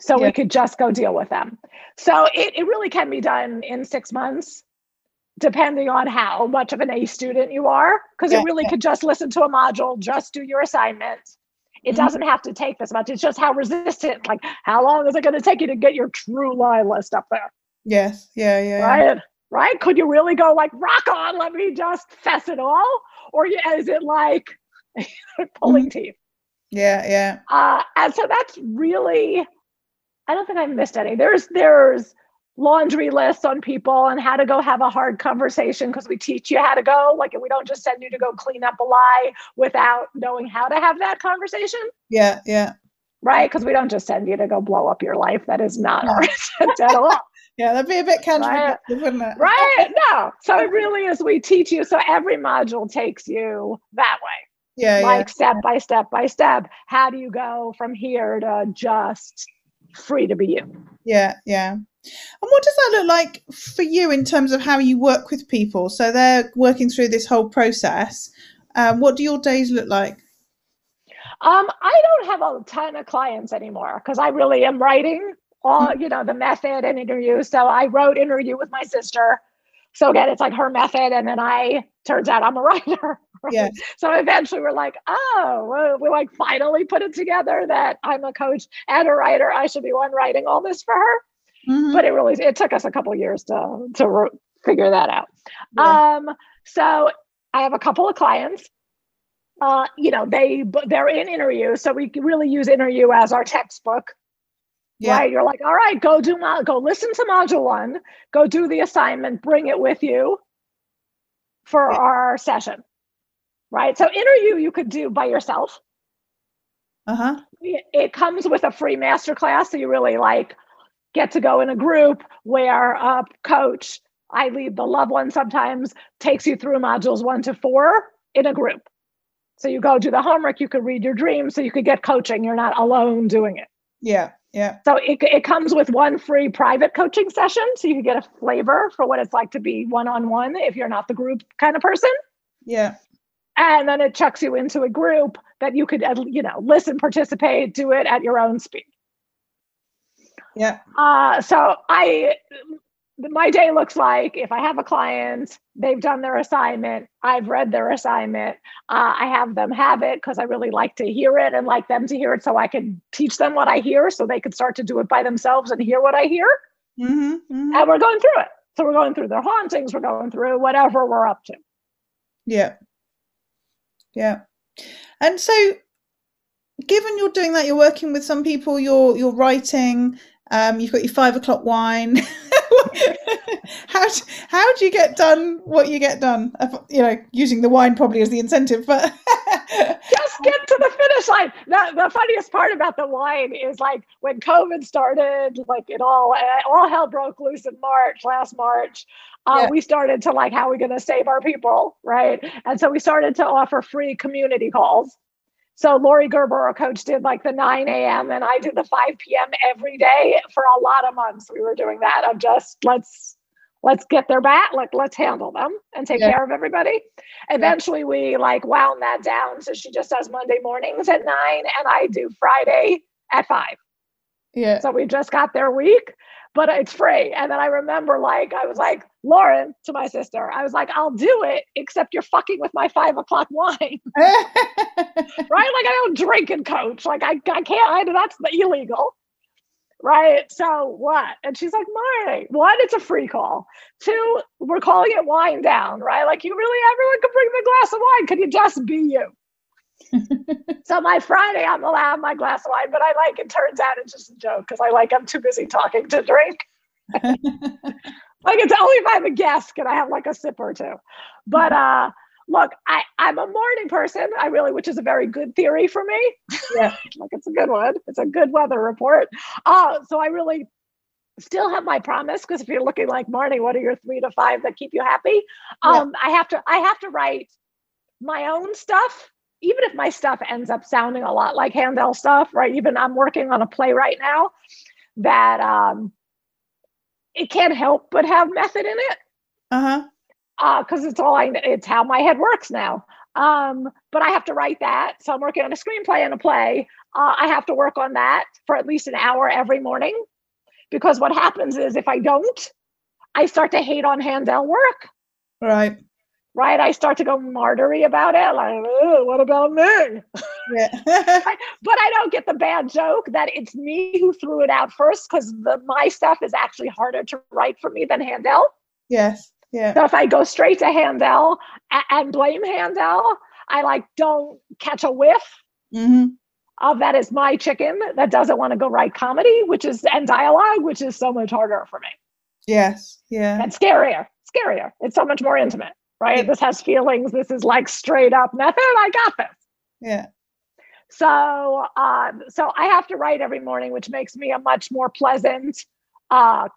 so
Yeah.
we could just go deal with them so it, it really can be done in six months depending on how much of an a student you are because
Yeah,
you really
yeah.
could just listen to a module just do your assignment it
Mhm.
doesn't have to take this much it's just how resistant like how long is it going to take you to get your true lie list up there
Yes. Yeah. Yeah. yeah.
right right could you really go like rock on let me just fess it all or is it like [LAUGHS] pulling teeth
Yeah. Yeah.
uh, and so that's really i don't think i missed any there's there's laundry lists on people and how to go have a hard conversation because we teach you how to go like we don't just send you to go clean up a lie without knowing how to have that conversation
Yeah. Yeah.
right because we don't just send you to go blow up your life that is not
No.
our [LAUGHS] intent at all
Yeah. That'd be a bit counterproductive, wouldn't it?
right [LAUGHS] no so it really is we teach you so every module takes you that way
Yeah.
like step by step by step how do you go from here to just free to be you
Yeah. Yeah. And what does that look like for you in terms of how you work with people? So they're working through this whole process. Um, what do your days look like?
um i don't have a ton of clients anymore because i really am writing all you know the method and interview so i wrote interview with my sister so again it's like her method and then i turns out i'm a [LAUGHS] writer right?
Yes.
so eventually we're like oh we like finally put it together that i'm a coach and a writer i should be one writing all this for her
Mhm.
but it really it took us a couple years to to re- figure that out
Yeah.
um so i have a couple of clients uh you know they but they're in interview so we really use interview as our textbook
yeah.
right you're like all right go do mo- go listen to module one go do the assignment bring it with you for
Yeah.
our session right so interview you could do by yourself
Uh huh.
it comes with a free masterclass so you really like get to go in a group where a coach i lead the loved one sometimes takes you through modules one to four in a group so you go do the homework you could read your dreams, so you could get coaching you're not alone doing it
Yeah. Yeah.
so it, it comes with one free private coaching session so you can get a flavor for what it's like to be one-on-one if you're not the group kind of person
Yeah.
and then it chucks you into a group that you could you know listen participate do it at your own speed
Yeah.
Uh, so I, my day looks like if I have a client, they've done their assignment, I've read their assignment, uh, I have them have it because I really like to hear it and like them to hear it so I can teach them what I hear so they can start to do it by themselves and hear what I hear.
Mm-hmm, mm-hmm.
And we're going through it. So we're going through their hauntings, we're going through whatever we're up to.
Yeah. Yeah. And so given you're doing that, you're working with some people, you're you're writing, um, you've got your five o'clock wine. [LAUGHS] [LAUGHS] how do, how do you get done what you get done? You know, using the wine probably as the incentive, but [LAUGHS]
just get to the finish line. The, the funniest part about the wine is like when COVID started, like it all all hell broke loose in March, last March. Uh, yeah. We started to like, how are we going to save our people, right? And so we started to offer free community calls. So Laurie Gerber, our coach, did like the 9 a.m. and I did the 5 p.m. every day for a lot of months. We were doing that of just let's let's get their bat, like let's handle them and take yeah. care of everybody. Eventually yeah. we like wound that down. So she just does Monday mornings at nine and I do Friday at five.
Yeah.
So we just got their week but it's free. And then I remember, like, I was like, Lauren, to my sister, I was like, I'll do it, except you're fucking with my five o'clock wine. [LAUGHS] right? Like, I don't drink and coach. Like, I, I can't, I, that's illegal. Right. So what? And she's like, Marnie, one, it's a free call. Two, we're calling it wine down, right? Like, you really, everyone can bring the glass of wine. Could you just be you? [LAUGHS] so my Friday, I'm allowed my glass of wine, but I like it. Turns out it's just a joke because I like I'm too busy talking to drink. [LAUGHS] like it's only if I'm a guest can I have like a sip or two. But uh, look, I I'm a morning person. I really, which is a very good theory for me.
Yeah, [LAUGHS]
like it's a good one. It's a good weather report. Uh, so I really still have my promise because if you're looking like Marnie, what are your three to five that keep you happy? Um, yeah. I have to I have to write my own stuff even if my stuff ends up sounding a lot like Handel stuff, right? Even I'm working on a play right now that um, it can't help but have method in it.
Uh-huh.
Uh Because it's all I, it's how my head works now. Um, but I have to write that. So I'm working on a screenplay and a play. Uh, I have to work on that for at least an hour every morning. Because what happens is if I don't, I start to hate on Handel work.
Right
right? I start to go martyry about it. Like, what about me?
Yeah. [LAUGHS]
but I don't get the bad joke that it's me who threw it out first because my stuff is actually harder to write for me than Handel.
Yes. Yeah.
So if I go straight to Handel and blame Handel, I like don't catch a whiff
mm-hmm.
of that is my chicken that doesn't want to go write comedy, which is and dialogue, which is so much harder for me.
Yes. Yeah.
And scarier. Scarier. It's so much more intimate right? This has feelings. This is like straight up [LAUGHS] method. I got this.
Yeah.
So, um, so I have to write every morning, which makes me a much more pleasant uh,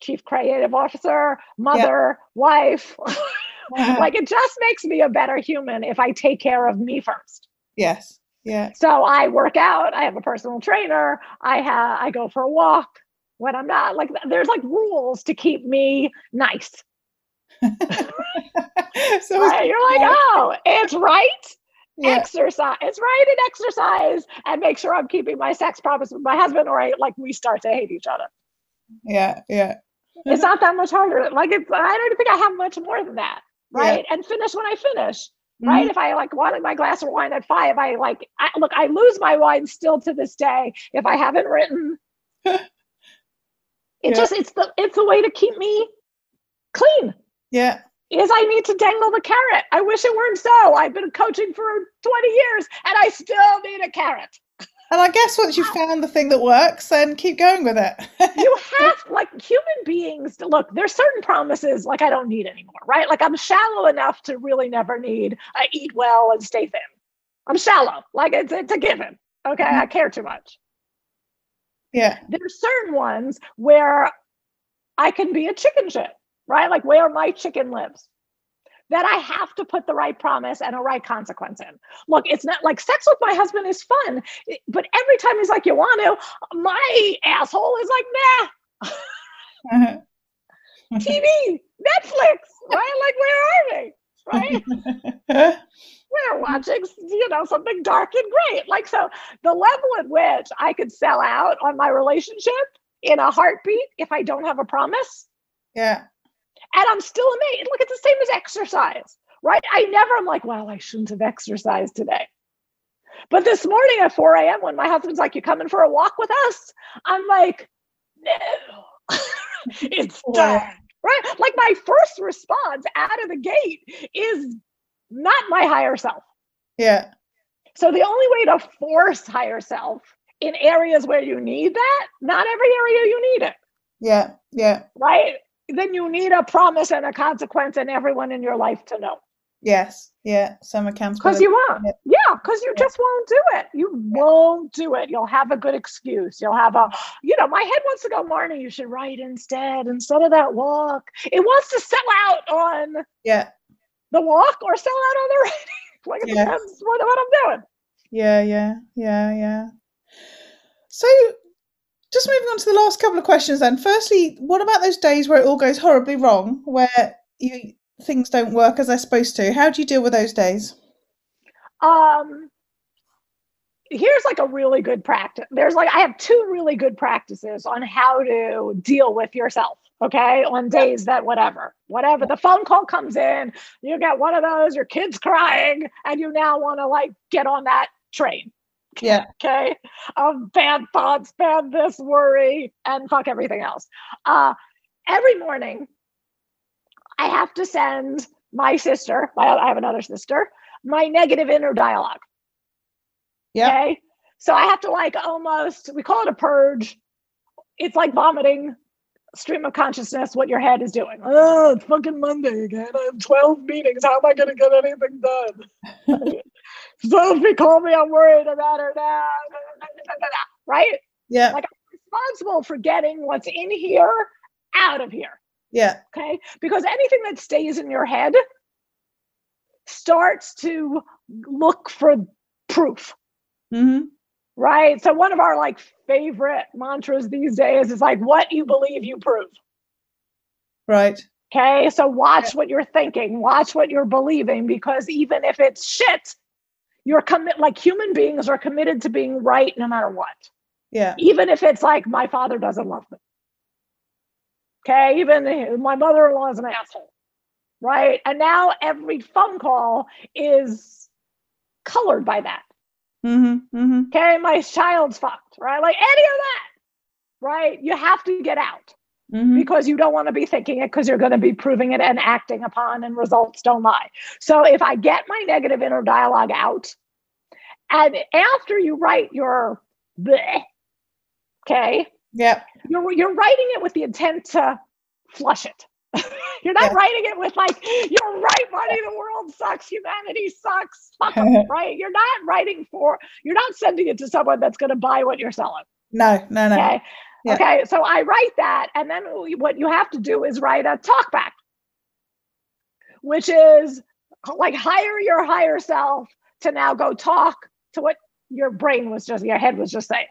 chief creative officer, mother, yeah. wife. [LAUGHS] like it just makes me a better human if I take care of me first.
Yes. Yeah.
So I work out. I have a personal trainer. I have. I go for a walk when I'm not like. There's like rules to keep me nice. [LAUGHS] so right? you're like, oh, it's right. Yeah. Exercise. It's right and exercise and make sure I'm keeping my sex promise with my husband, or I like we start to hate each other.
Yeah, yeah.
it's not that much harder. Like it's I don't think I have much more than that. Right. Yeah. And finish when I finish. Mm-hmm. Right. If I like wanted my glass of wine at five, I like I, look, I lose my wine still to this day if I haven't written. [LAUGHS] it yeah. just it's the it's a way to keep me clean.
Yeah.
Is I need to dangle the carrot. I wish it weren't so. I've been coaching for 20 years and I still need a carrot.
And I guess once you've found the thing that works, then keep going with it. [LAUGHS]
you have, like, human beings, look, there's certain promises, like, I don't need anymore, right? Like, I'm shallow enough to really never need, I eat well and stay thin. I'm shallow. Like, it's, it's a given. Okay. Mm-hmm. I care too much.
Yeah.
There's certain ones where I can be a chicken shit right? Like where my chicken lives. That I have to put the right promise and a right consequence in. Look, it's not like sex with my husband is fun, eh, but every time he's like, You want to, my asshole is like, Nah. Uh-huh. [LAUGHS] TV, Netflix, right? Like, where are they? Right? [LAUGHS] We're watching, you know, something dark and great. Like, so the level at which I could sell out on my relationship in a heartbeat if I don't have a promise.
Yeah.
And I'm still amazed. Look, it's the same as exercise, right? I never, I'm like, well, I shouldn't have exercised today. But this morning at 4 a.m., when my husband's like, You coming for a walk with us? I'm like, No, [LAUGHS] it's done. Right? Like my first response out of the gate is not my higher self.
Yeah.
So the only way to force higher self in areas where you need that, not every area you need it.
Yeah. Yeah.
Right? Then you need a promise and a consequence and everyone in your life to know.
Yes. Yeah. Some
accounts.
Because
you won't.
Yeah.
Yeah, because you
Yeah.
just won't do it. You won't do it. You'll have a good excuse. You'll have a, you know, my head wants to go, Marnie, you should write instead, instead of that walk. It wants to sell out on
Yeah.
the walk or sell out on the writing. [LAUGHS] like it
Yeah.
depends what, what I'm doing.
Yeah. Yeah. Yeah. Yeah. So, just moving on to the last couple of questions then. Firstly, what about those days where it all goes horribly wrong, where you things don't work as they're supposed to? How do you deal with those days?
Um, here's like a really good practice. There's like I have two really good practices on how to deal with yourself. Okay, on days that whatever, whatever the phone call comes in, you get one of those, your kid's crying, and you now want to like get on that train.
Yeah. [LAUGHS]
Okay, of bad thoughts, bad this, worry, and fuck everything else. Uh, every morning, I have to send my sister. My, I have another sister. My negative inner dialogue.
Yeah.
Okay. So I have to like almost, we call it a purge. It's like vomiting stream of consciousness, what your head is doing. Oh, it's fucking Monday again. I have 12 meetings. How am I going to get anything done? [LAUGHS] Sophie called me. I'm worried about her now. Right?
Yeah.
Like I'm responsible for getting what's in here out of here.
Yeah.
Okay. Because anything that stays in your head starts to look for proof
hmm
right? So one of our like favorite mantras these days is like what you believe you prove.
Right.
Okay? So watch what you're thinking, watch what you're believing because even if it's shit, you're commit like human beings are committed to being right no matter what.
Yeah.
Even if it's like my father doesn't love me. Okay? Even my mother-in-law is an asshole. Right? And now every phone call is colored by that.
hmm hmm
Okay, my child's fucked, right? Like any of that, right? You have to get out
hmm
because you don't want to be thinking it because you're going to be proving it and acting upon, and results don't lie. So if I get my negative inner dialogue out, and after you write your bleh, okay,
Yeah.
you're you're writing it with the intent to flush it. [LAUGHS] you're not
Yeah.
writing it with like, you're right, buddy, the world sucks, humanity sucks, fuck 'em," [LAUGHS] right? You're not writing for, you're not sending it to someone that's going to buy what you're selling.
No. No. No.
Okay.
Yeah.
Okay. So I write that. And then what you have to do is write a talk back, which is like hire your higher self to now go talk to what your brain was just, your head was just saying.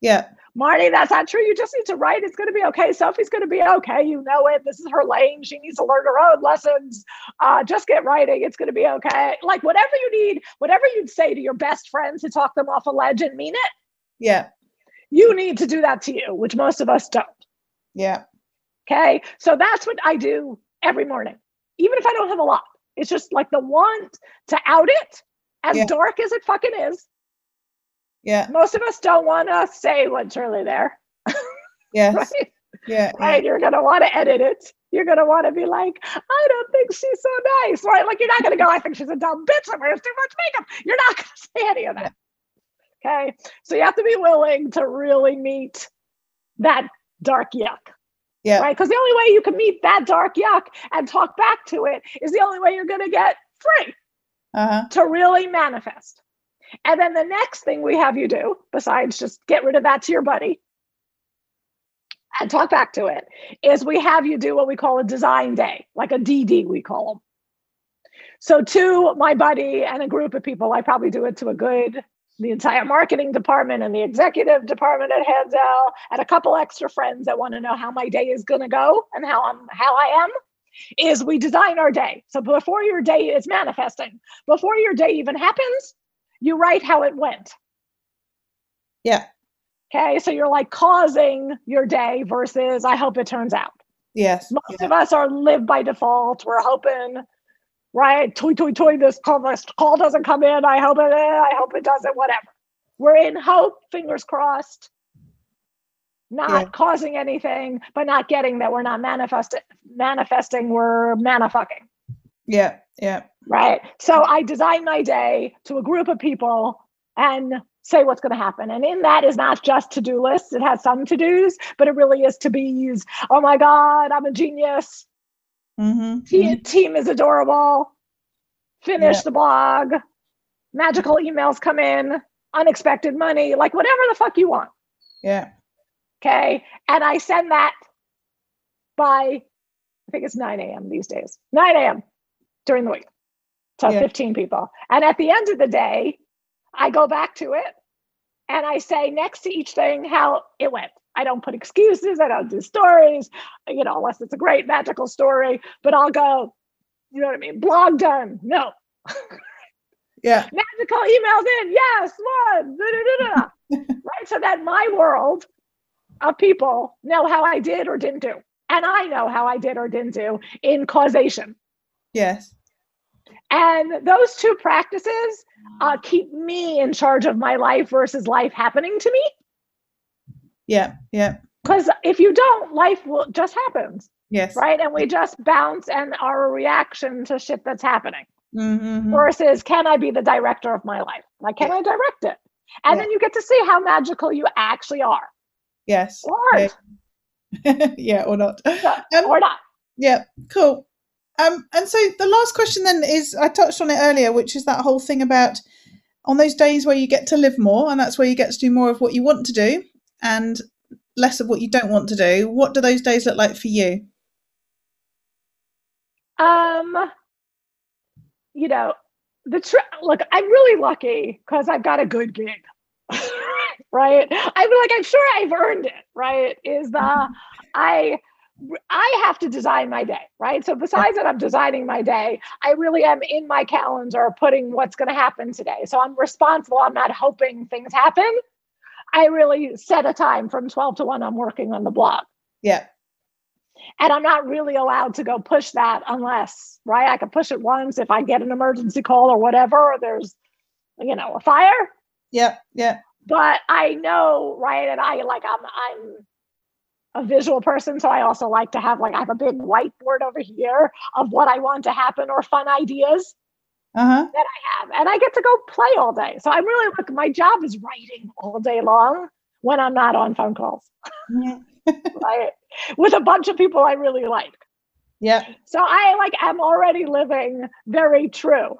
Yeah.
Marnie, that's not true. You just need to write. It's going to be okay. Sophie's going to be okay. You know it. This is her lane. She needs to learn her own lessons. Uh, just get writing. It's going to be okay. Like whatever you need, whatever you'd say to your best friend to talk them off a ledge and mean it,
Yeah.
You need to do that to you, which most of us don't.
Yeah.
Okay. So that's what I do every morning, even if I don't have a lot. It's just like the want to out it, as
Yeah.
dark as it fucking is.
Yeah.
Most of us don't want to say what's really there.
Yes. [LAUGHS]
Right.
Yeah.
right? You're going to want to edit it. You're going to want to be like, I don't think she's so nice, right? Like, you're not going to go, I think she's a dumb bitch. I wears too much makeup. You're not going to say any of that. Okay. So you have to be willing to really meet that dark yuck,
Yeah.
right? Because the only way you can meet that dark yuck and talk back to it is the only way you're going to get free
Uh huh.
to really manifest. And then the next thing we have you do, besides just get rid of that to your buddy and talk back to it, is we have you do what we call a design day, like a DD, we call them. So, to my buddy and a group of people, I probably do it to a good, the entire marketing department and the executive department at Handel, and a couple extra friends that want to know how my day is going to go and how I'm how I am. Is we design our day. So before your day is manifesting, before your day even happens, you write how it went.
Yeah.
Okay. So you're like causing your day versus I hope it turns out.
Yes.
Most
yeah.
of us are live by default. We're hoping, right? Toy, toy, toy, this call, this call doesn't come in. I hope it, eh, I hope it doesn't, whatever. We're in hope, fingers crossed, not
Yeah.
causing anything, but not getting that we're not manifesting, manifesting, we're manifucking.
Yeah. Yeah.
Right. So I design my day to a group of people and say what's going to happen. And in that is not just to do lists, it has some to dos, but it really is to be's. Oh my God, I'm a genius.
Mm-hmm.
Te- Team is adorable. Finish
Yeah.
the blog. Magical emails come in. Unexpected money, like whatever the fuck you want.
Yeah.
Okay. And I send that by, I think it's 9 a.m. these days, 9 a.m. during the week to
Yeah.
15 people. And at the end of the day, I go back to it and I say next to each thing how it went. I don't put excuses, I don't do stories, you know, unless it's a great magical story, but I'll go, you know what I mean? Blog done. No. [LAUGHS]
Yeah.
Magical emails in. Yes, one. [LAUGHS] right. So that my world of people know how I did or didn't do. And I know how I did or didn't do in causation.
Yes.
And those two practices uh, keep me in charge of my life versus life happening to me.
Yeah. Yeah.
Because if you don't, life will just happens,
Yes.
right? And we just bounce and are a reaction to shit that's happening.
Mm-hmm.
Versus, can I be the director of my life? Like, can I direct it? And
Yeah.
then you get to see how magical you actually are,
Yes.
or [LAUGHS]
Yeah. yeah. Or not. Um,
or not.
Yeah, cool. Um, and so the last question then is I touched on it earlier, which is that whole thing about on those days where you get to live more, and that's where you get to do more of what you want to do and less of what you don't want to do. What do those days look like for you?
Um, you know, the tr- look, I'm really lucky because I've got a good gig, [LAUGHS] right? I'm like, I'm sure I've earned it, right? Is the I I have to design my day, right? So besides that, I'm designing my day. I really am in my calendar putting what's going to happen today. So I'm responsible. I'm not hoping things happen. I really set a time from 12 to 1. I'm working on the blog.
Yeah,
And I'm not really allowed to go push that unless, right? I can push it once if I get an emergency call or whatever, or there's, you know, a fire.
yeah, yeah,
But I know, right? And I like, I'm, I'm a visual person. So I also like to have, like, I have a big whiteboard over here of what I want to happen or fun ideas
uh huh,
that I have. And I get to go play all day. So I'm really like, my job is writing all day long when I'm not on phone calls, [LAUGHS] right? With a bunch of people I really like.
yeah,
So I like am already living very true,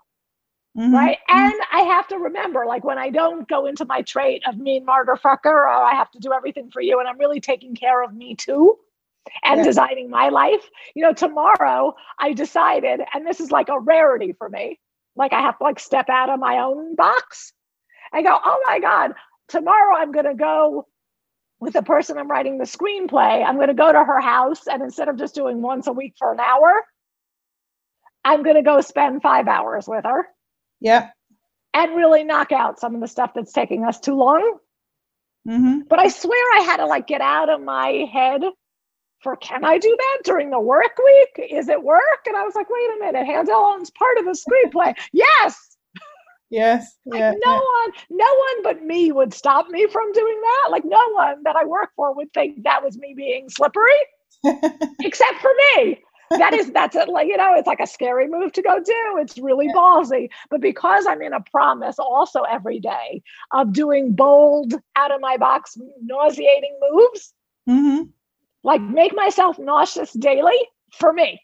mhm,
right? And I have to remember, like when I don't go into my trait of mean martyr fucker, or I have to do everything for you, and I'm really taking care of me too, and
Yeah.
designing my life. You know, tomorrow I decided, and this is like a rarity for me, like I have to like step out of my own box and go, oh my god, tomorrow I'm gonna go with the person I'm writing the screenplay, I'm going to go to her house and instead of just doing once a week for an hour, I'm going to go spend five hours with her.
Yeah,
and really knock out some of the stuff that's taking us too long.
hmm
But I swear I had to like get out of my head for can I do that during the work week? Is it work? And I was like, wait a minute, Handel owns part of the screenplay. [LAUGHS] yes.
yes,
Like
yeah,
no one, no one but me would stop me from doing that. Like no one that I work for would think that was me being slippery. [LAUGHS] except for me. That is that's it. Like you know, it's like a scary move to go do. It's really ballsy. But because I'm in a promise also every day of doing bold, out of my box, nauseating moves,
hmm
like make myself nauseous daily for me.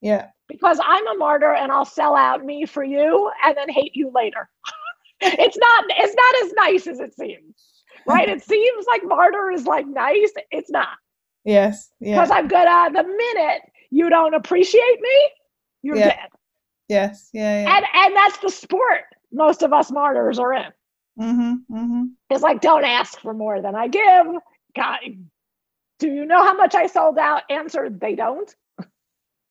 yeah,
Because I'm a martyr and I'll sell out me for you and then hate you later. [LAUGHS] it's not it's not as nice as it seems. Right? It [LAUGHS] seems like martyr is like nice. It's not.
yes, yeah,
because I'm gonna the minute you don't appreciate me, you're
Yeah.
dead.
yes, yeah, yeah.
And and that's the sport most of us martyrs are in.
Mm-hmm, mm-hmm.
It's like don't ask for more than I give. God, do you know how much I sold out? Answer, they don't.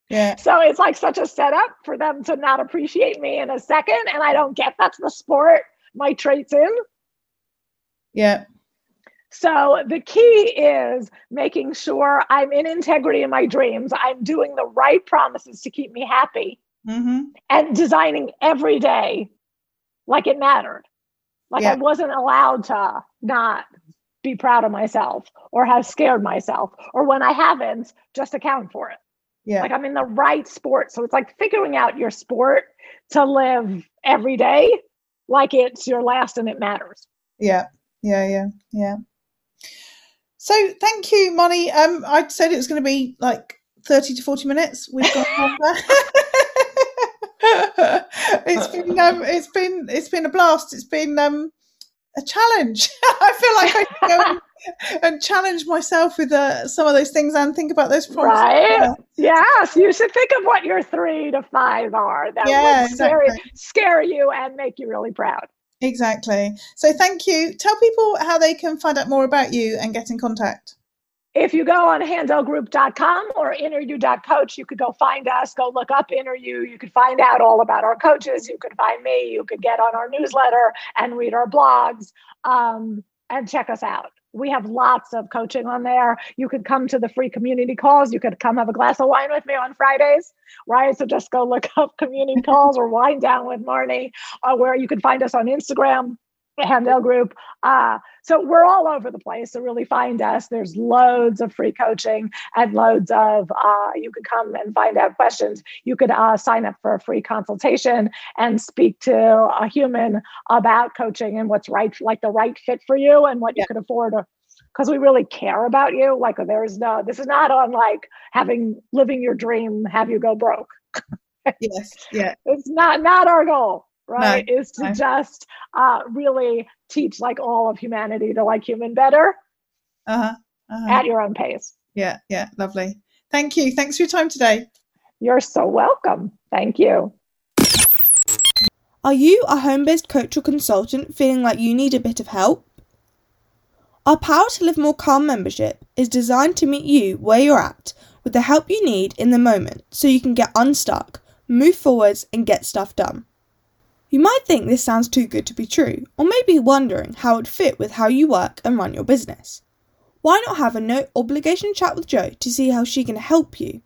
Yeah,
So it's like such a setup for them to not appreciate me in a second, and I don't get that's the sport my traits in.
yeah,
So the key is making sure I'm in integrity in my dreams. I'm doing the right promises to keep me happy
Mm-hmm.
and designing every day like it mattered. Like
Yeah.
I wasn't allowed to not be proud of myself or have scared myself or when I haven't, just account for it.
Yeah.
Like I'm in the right sport. So it's like figuring out your sport to live every day like it's your last and it matters.
Yeah, yeah, yeah, yeah. So thank you, Marnie. Um, I said it was going to be like thirty to forty minutes. We've gone longer. [LAUGHS] it's been um, it's been it's been a blast. It's been um, a challenge. [LAUGHS] I feel like I can go and, [LAUGHS] and challenge myself with uh, some of those things and think about those promises. as
Right?
well.
Yes, you should think of what your three to five are. That
Yeah,
would scare,
exactly.
scare you and make you really proud.
Exactly. So thank you. Tell people how they can find out more about you and get in contact.
If you go on handelgroup.com or interview.coach, you could go find us, go look up interview. You could find out all about our coaches. You could find me. You could get on our newsletter and read our blogs um, and check us out. We have lots of coaching on there. You could come to the free community calls. You could come have a glass of wine with me on Fridays, right? So just go look [LAUGHS] up community calls or wine down with Marnie, uh, where you can find us on Instagram, Handel Group. Uh, so we're all over the place to really find us. There's loads of free coaching and loads of, uh, you could come and find out questions. You could uh, sign up for a free consultation and speak to a human about coaching and what's right, like the right fit for you and what you
Yeah.
can afford. Because we really care about you. Like there's no, this is not on like having living your dream, have you go broke. [LAUGHS]
Yes. Yeah.
It's not not our goal, right? is to
no.
just uh, really teach like all of humanity to like human better
Uh-huh. uh-huh.
at your own pace.
Yeah, yeah, lovely. Thank you. Thanks for your time today.
You're so welcome. Thank you.
Are you a home based coach or consultant feeling like you need a bit of help? Our Power to Live More Calm membership is designed to meet you where you're at with the help you need in the moment so you can get unstuck, move forwards, and get stuff done. You might think this sounds too good to be true, or maybe wondering how it would fit with how you work and run your business. Why not have a no obligation chat with Jo to see how she can help you?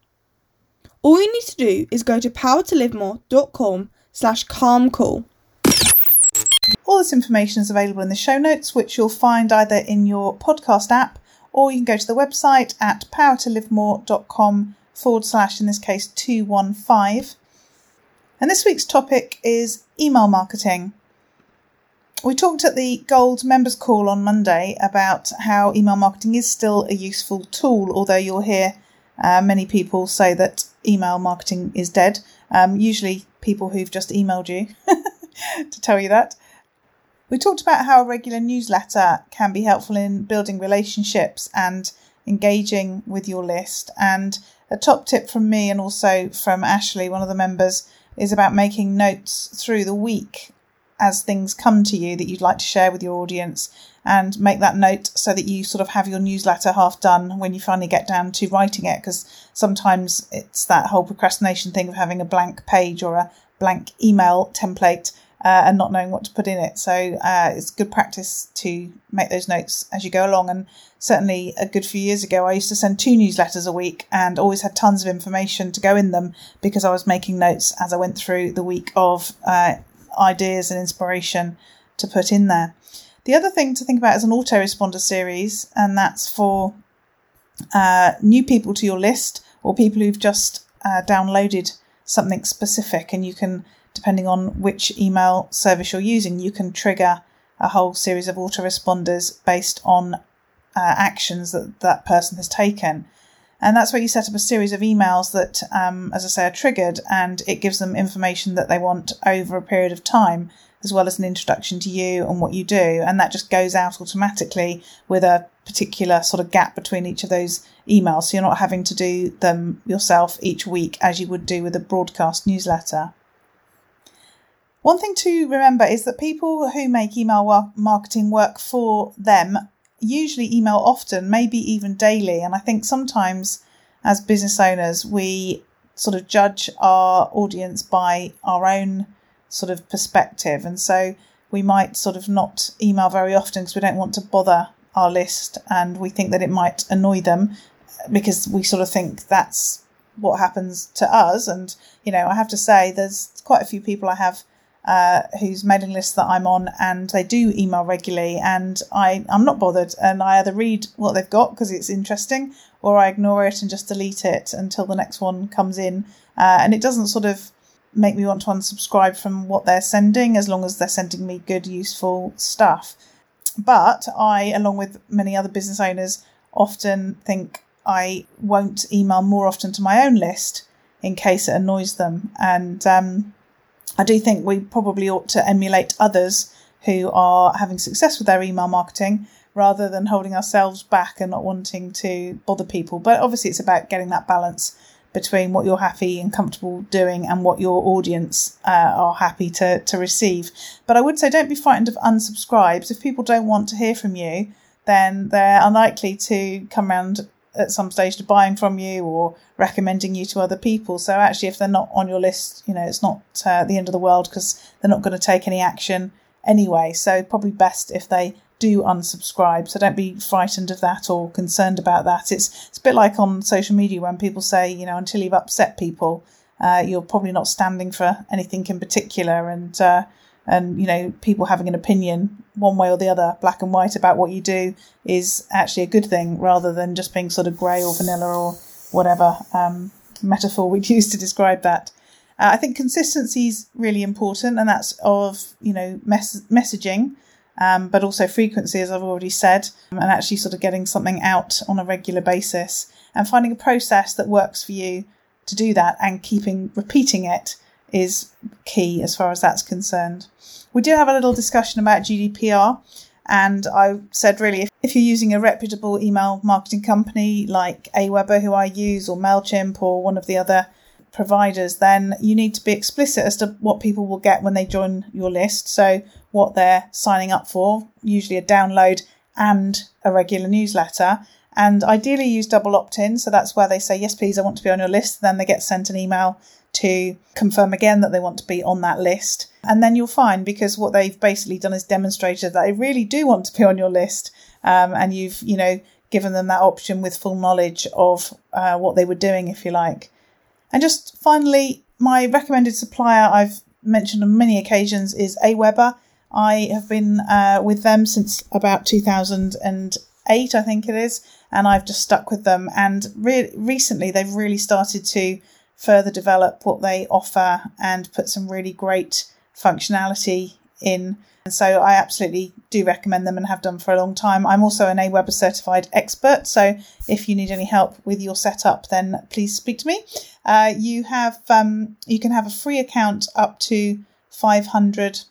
All you need to do is go to powertolivemore.com slash calm call.
All this information is available in the show notes, which you'll find either in your podcast app or you can go to the website at powertolivemore.com forward slash, in this case, 215. And this week's topic is email marketing. We talked at the Gold Members Call on Monday about how email marketing is still a useful tool, although you'll hear uh, many people say that email marketing is dead. Um, usually, people who've just emailed you [LAUGHS] to tell you that. We talked about how a regular newsletter can be helpful in building relationships and engaging with your list. And a top tip from me and also from Ashley, one of the members, is about making notes through the week as things come to you that you'd like to share with your audience and make that note so that you sort of have your newsletter half done when you finally get down to writing it because sometimes it's that whole procrastination thing of having a blank page or a blank email template uh, and not knowing what to put in it. So uh, it's good practice to make those notes as you go along. And certainly a good few years ago, I used to send two newsletters a week and always had tons of information to go in them because I was making notes as I went through the week of uh, ideas and inspiration to put in there. The other thing to think about is an autoresponder series, and that's for uh, new people to your list or people who've just uh, downloaded something specific, and you can, depending on which email service you're using, you can trigger a whole series of autoresponders based on uh, actions that that person has taken. And that's where you set up a series of emails that, um, as I say, are triggered and it gives them information that they want over a period of time, as well as an introduction to you and what you do. And that just goes out automatically with a particular sort of gap between each of those emails. So you're not having to do them yourself each week as you would do with a broadcast newsletter. One thing to remember is that people who make email marketing work for them usually email often, maybe even daily. And I think sometimes as business owners, we sort of judge our audience by our own sort of perspective. And so we might sort of not email very often because we don't want to bother our list and we think that it might annoy them because we sort of think that's what happens to us. And, you know, I have to say, there's quite a few people I have uh, whose mailing list that I'm on, and they do email regularly, and I I'm not bothered, and I either read what they've got because it's interesting, or I ignore it and just delete it until the next one comes in, uh, and it doesn't sort of make me want to unsubscribe from what they're sending as long as they're sending me good, useful stuff. But I, along with many other business owners, often think I won't email more often to my own list in case it annoys them. And um, I do think we probably ought to emulate others who are having success with their email marketing rather than holding ourselves back and not wanting to bother people. But obviously, it's about getting that balance between what you're happy and comfortable doing and what your audience uh, are happy to, to receive. But I would say don't be frightened of unsubscribes. If people don't want to hear from you, then they're unlikely to come around at some stage to buying from you or recommending you to other people. So actually, if they're not on your list, you know, it's not uh, the end of the world because they're not going to take any action anyway. So probably best if they do unsubscribe. So don't be frightened of that or concerned about that. It's it's a bit like on social media when people say, you know, until you've upset people, uh, you're probably not standing for anything in particular, and uh, and you know, people having an opinion one way or the other, black and white about what you do is actually a good thing rather than just being sort of grey or vanilla or whatever um, metaphor we'd [LAUGHS] use to describe that. Uh, I think consistency is really important, and that's of you know mes- messaging um, but also frequency, as I've already said, and actually sort of getting something out on a regular basis and finding a process that works for you to do that and keeping repeating it is key as far as that's concerned. We did have a little discussion about GDPR, and I said really if, if you're using a reputable email marketing company like Aweber, who I use, or MailChimp, or one of the other providers, then you need to be explicit as to what people will get when they join your list. So, what they're signing up for, usually a download and a regular newsletter. And ideally use double opt in. So that's where they say, yes, please, I want to be on your list. Then they get sent an email to confirm again that they want to be on that list. And then you'll find because what they've basically done is demonstrated that they really do want to be on your list. Um, and you've, you know, given them that option with full knowledge of uh, what they were doing, if you like. And just finally, my recommended supplier I've mentioned on many occasions is Aweber. I have been uh, with them since about 2008, I think it is, and I've just stuck with them. And re- recently, they've really started to further develop what they offer and put some really great functionality in. And so I absolutely do recommend them and have done for a long time. I'm also an Aweber certified expert. So if you need any help with your setup, then please speak to me. Uh, you have um, you can have a free account up to 500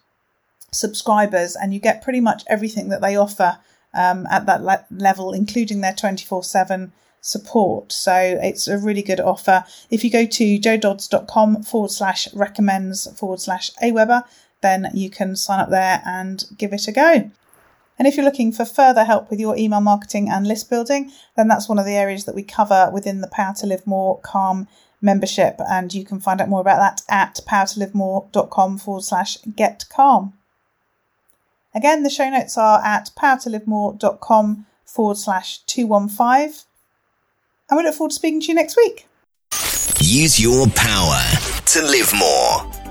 subscribers, and you get pretty much everything that they offer um, at that le- level, including their 24 7 support. So it's a really good offer. If you go to joedodds.com forward slash recommends forward slash Aweber, then you can sign up there and give it a go. And if you're looking for further help with your email marketing and list building, then that's one of the areas that we cover within the Power to Live More Calm membership. And you can find out more about that at powertolivemore.com forward slash get calm. Again, the show notes are at powertolivemore.com forward slash 215. And we look forward to speaking to you next week.
Use your power to live more.